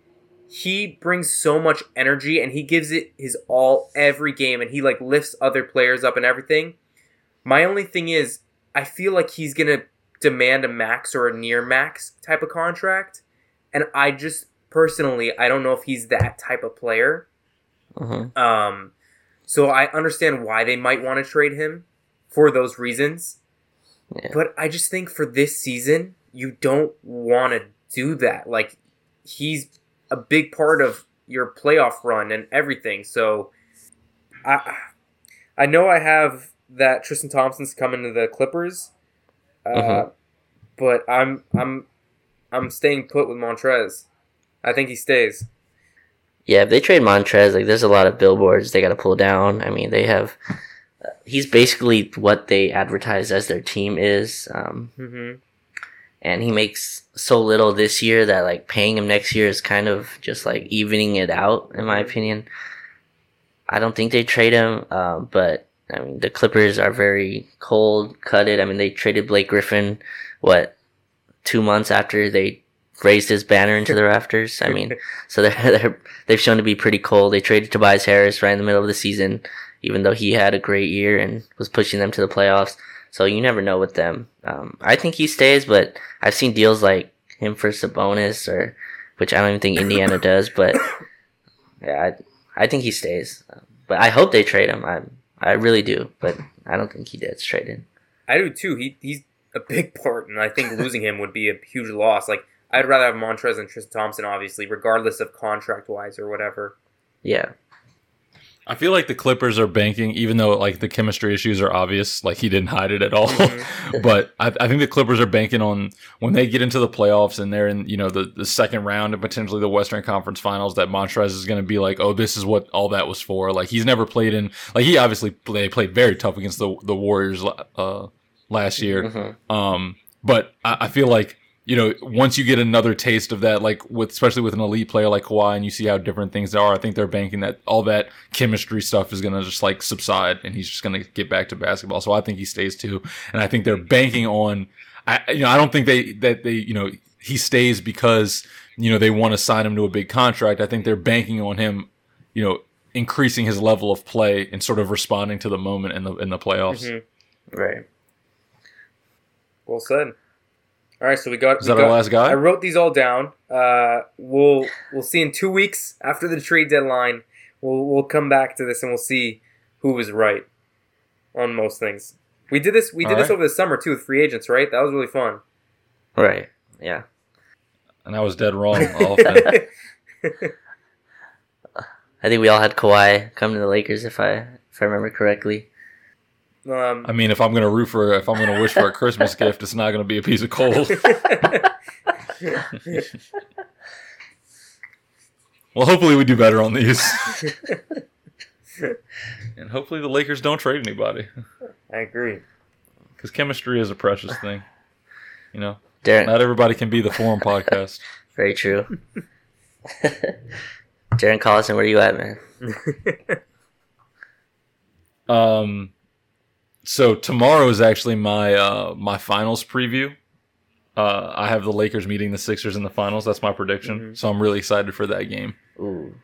he brings so much energy and he gives it his all every game and he like lifts other players up and everything. My only thing is I feel like he's going to demand a max or a near max type of contract and I just personally I don't know if he's that type of player. Mhm. Um so I understand why they might want to trade him for those reasons. Yeah. But I just think for this season, you don't want to do that. Like he's a big part of your playoff run and everything. So I I know I have that Tristan Thompson's coming to the Clippers. Uh, Mhm. but I'm I'm I'm staying put with Montrez. I think he stays. Yeah, if they trade Montrez, like there's a lot of billboards they got to pull down. I mean, they have. Uh, he's basically what they advertise as their team is, um, hmm and he makes so little this year that like paying him next year is kind of just like evening it out, in my opinion. I don't think they trade him, uh, but I mean the Clippers are very cold cutted. I mean they traded Blake Griffin, what, two months after they raised his banner into the rafters. I mean. <laughs> So they're, they're they've shown to be pretty cold. They traded Tobias Harris right in the middle of the season, even though he had a great year and was pushing them to the playoffs. So you never know with them. Um, I think he stays, but I've seen deals like him for Sabonis, or which I don't even think Indiana <laughs> does. But yeah, I, I think he stays. But I hope they trade him. I I really do, but I don't think he gets traded. I do too. He he's a big part, and I think losing him would be a huge loss. Like I'd rather have Montrez and Tristan Thompson, obviously, regardless of contract wise or whatever. Yeah. I feel like the Clippers are banking, even though like the chemistry issues are obvious. Like he didn't hide it at all. Mhm. <laughs> but I, I think the Clippers are banking on when they get into the playoffs and they're in you know the, the second round and potentially the Western Conference Finals that Montrez is going to be like, oh, this is what all that was for. Like he's never played in like he obviously they played very tough against the the Warriors uh, last year. Mhm. Um, but I, I feel like you know once you get another taste of that, like with especially with an elite player like Kawhi, and you see how different things are, I think they're banking that all that chemistry stuff is gonna just like subside, and he's just gonna get back to basketball. So I think he stays too, and I think they're banking on. I you know I don't think they that they you know he stays because you know they want to sign him to a big contract. I think they're banking on him, you know. Increasing his level of play and sort of responding to the moment in the in the playoffs. Mhm. Right. Well said. All right, so we got. Is we that our last guy? I wrote these all down. Uh, we'll we'll see in two weeks after the trade deadline. We'll we'll come back to this and we'll see who was right on most things. We did this. We did All this right. over the summer too with free agents, right? That was really fun. Right. Yeah. And I was dead wrong. <laughs> often. I think we all had Kawhi come to the Lakers if I if I remember correctly. Um, I mean, if I'm gonna root for, if I'm gonna wish for a Christmas gift, it's not gonna be a piece of coal. <laughs> Well, hopefully we do better on these, <laughs> and hopefully the Lakers don't trade anybody, I agree. because chemistry is a precious thing. You know, Darren, not everybody can be the Forum podcast. <laughs> very true. Darren Collison, where are you at, man? Um, so tomorrow is actually my uh my finals preview. Uh, I have the Lakers meeting the Sixers in the finals. That's my prediction. Mhm. So I'm really excited for that game. Ooh.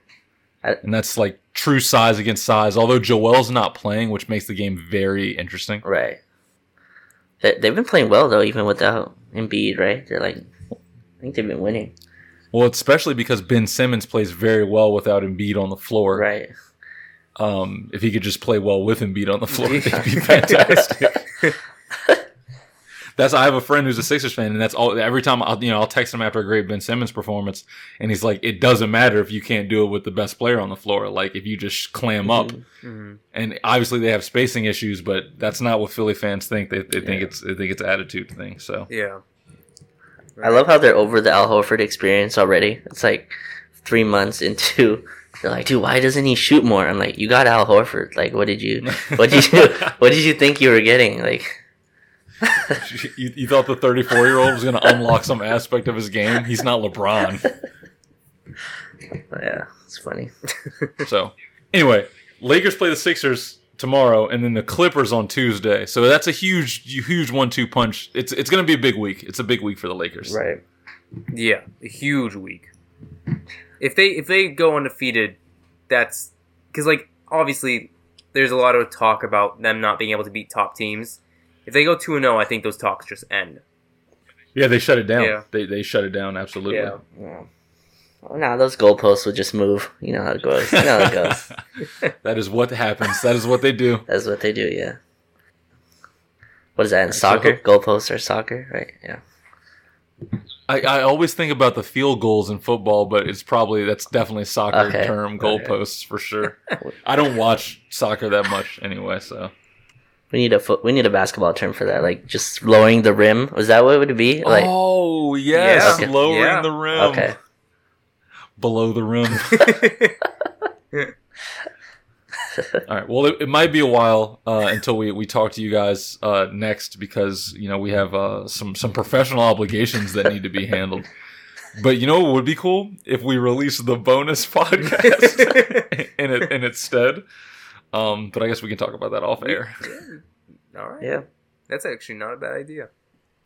and that's like true size against size. Although Joel's not playing, which makes the game very interesting. Right. They, they've been playing well though, even without Embiid. Right? They're like, I think they've been winning. Well, especially because Ben Simmons plays very well without Embiid on the floor. Right. Um, if he could just play well with Embiid on the floor, it'd be fantastic. <laughs> That's I have a friend who's a Sixers fan, and that's all. Every time I'll you know I'll text him after a great Ben Simmons performance, and he's like, "It doesn't matter if you can't do it with the best player on the floor. Like if you just clam up." Mhm. And obviously they have spacing issues, but that's not what Philly fans think. They, they think Yeah. it's they think it's an attitude thing. So Yeah. I love how they're over the Al Horford experience already. It's like three months into. <laughs> They're like, dude, why doesn't he shoot more? I'm like, you got Al Horford. Like, what did you, what did you, <laughs> what did you think you were getting? Like, you, you thought the 34 year old was going to unlock some aspect of his game? He's not LeBron. <laughs> yeah, it's funny. So anyway, Lakers play the Sixers tomorrow, and then the Clippers on Tuesday. So that's a huge, huge one-two punch. It's it's going to be a big week. It's a big week for the Lakers. Right. Yeah, a huge week. If they if they go undefeated, that's because like obviously there's a lot of talk about them not being able to beat top teams. If they go two and zero, I think those talks just end. Yeah, they shut it down. Yeah. They they shut it down absolutely. Yeah. Yeah. Well, nah, those goalposts will just move. You know how it goes. You know how it goes. <laughs> <laughs> that is what happens. That is what they do. That's what they do. Yeah. What is that in so- soccer? Goalposts are soccer, right? Yeah. I, I always think about the field goals in football, but it's probably that's definitely soccer Okay. term, Okay. goalposts for sure. <laughs> I don't watch soccer that much anyway, so We need a foot. We need a basketball term for that. Like just lowering the rim. Was that what it would be? Like oh yes, Yeah. lowering Yeah. the rim, okay. below the rim. <laughs> <laughs> All right. Well, it, it might be a while uh, until we, we talk to you guys uh, next because you know we have uh, some some professional obligations that need to be handled. But you know what would be cool if we release the bonus <laughs> podcast <laughs> in it in its stead. Um, but I guess we can talk about that off air. All right. Yeah. That's actually not a bad idea.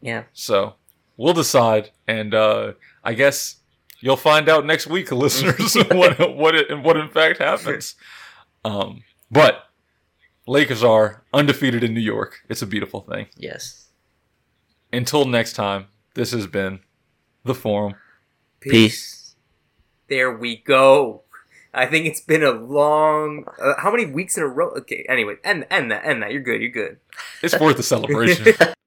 Yeah. So we'll decide, and uh, I guess you'll find out next week, <laughs> listeners, what what it, what in fact happens. Um, but Lakers are undefeated in New York. It's a beautiful thing. Yes. Until next time, this has been the Forum. Peace. There we go. I think it's been a long. Uh, how many weeks in a row? Okay. Anyway, end end that. End that. You're good. You're good. It's worth the celebration. <laughs>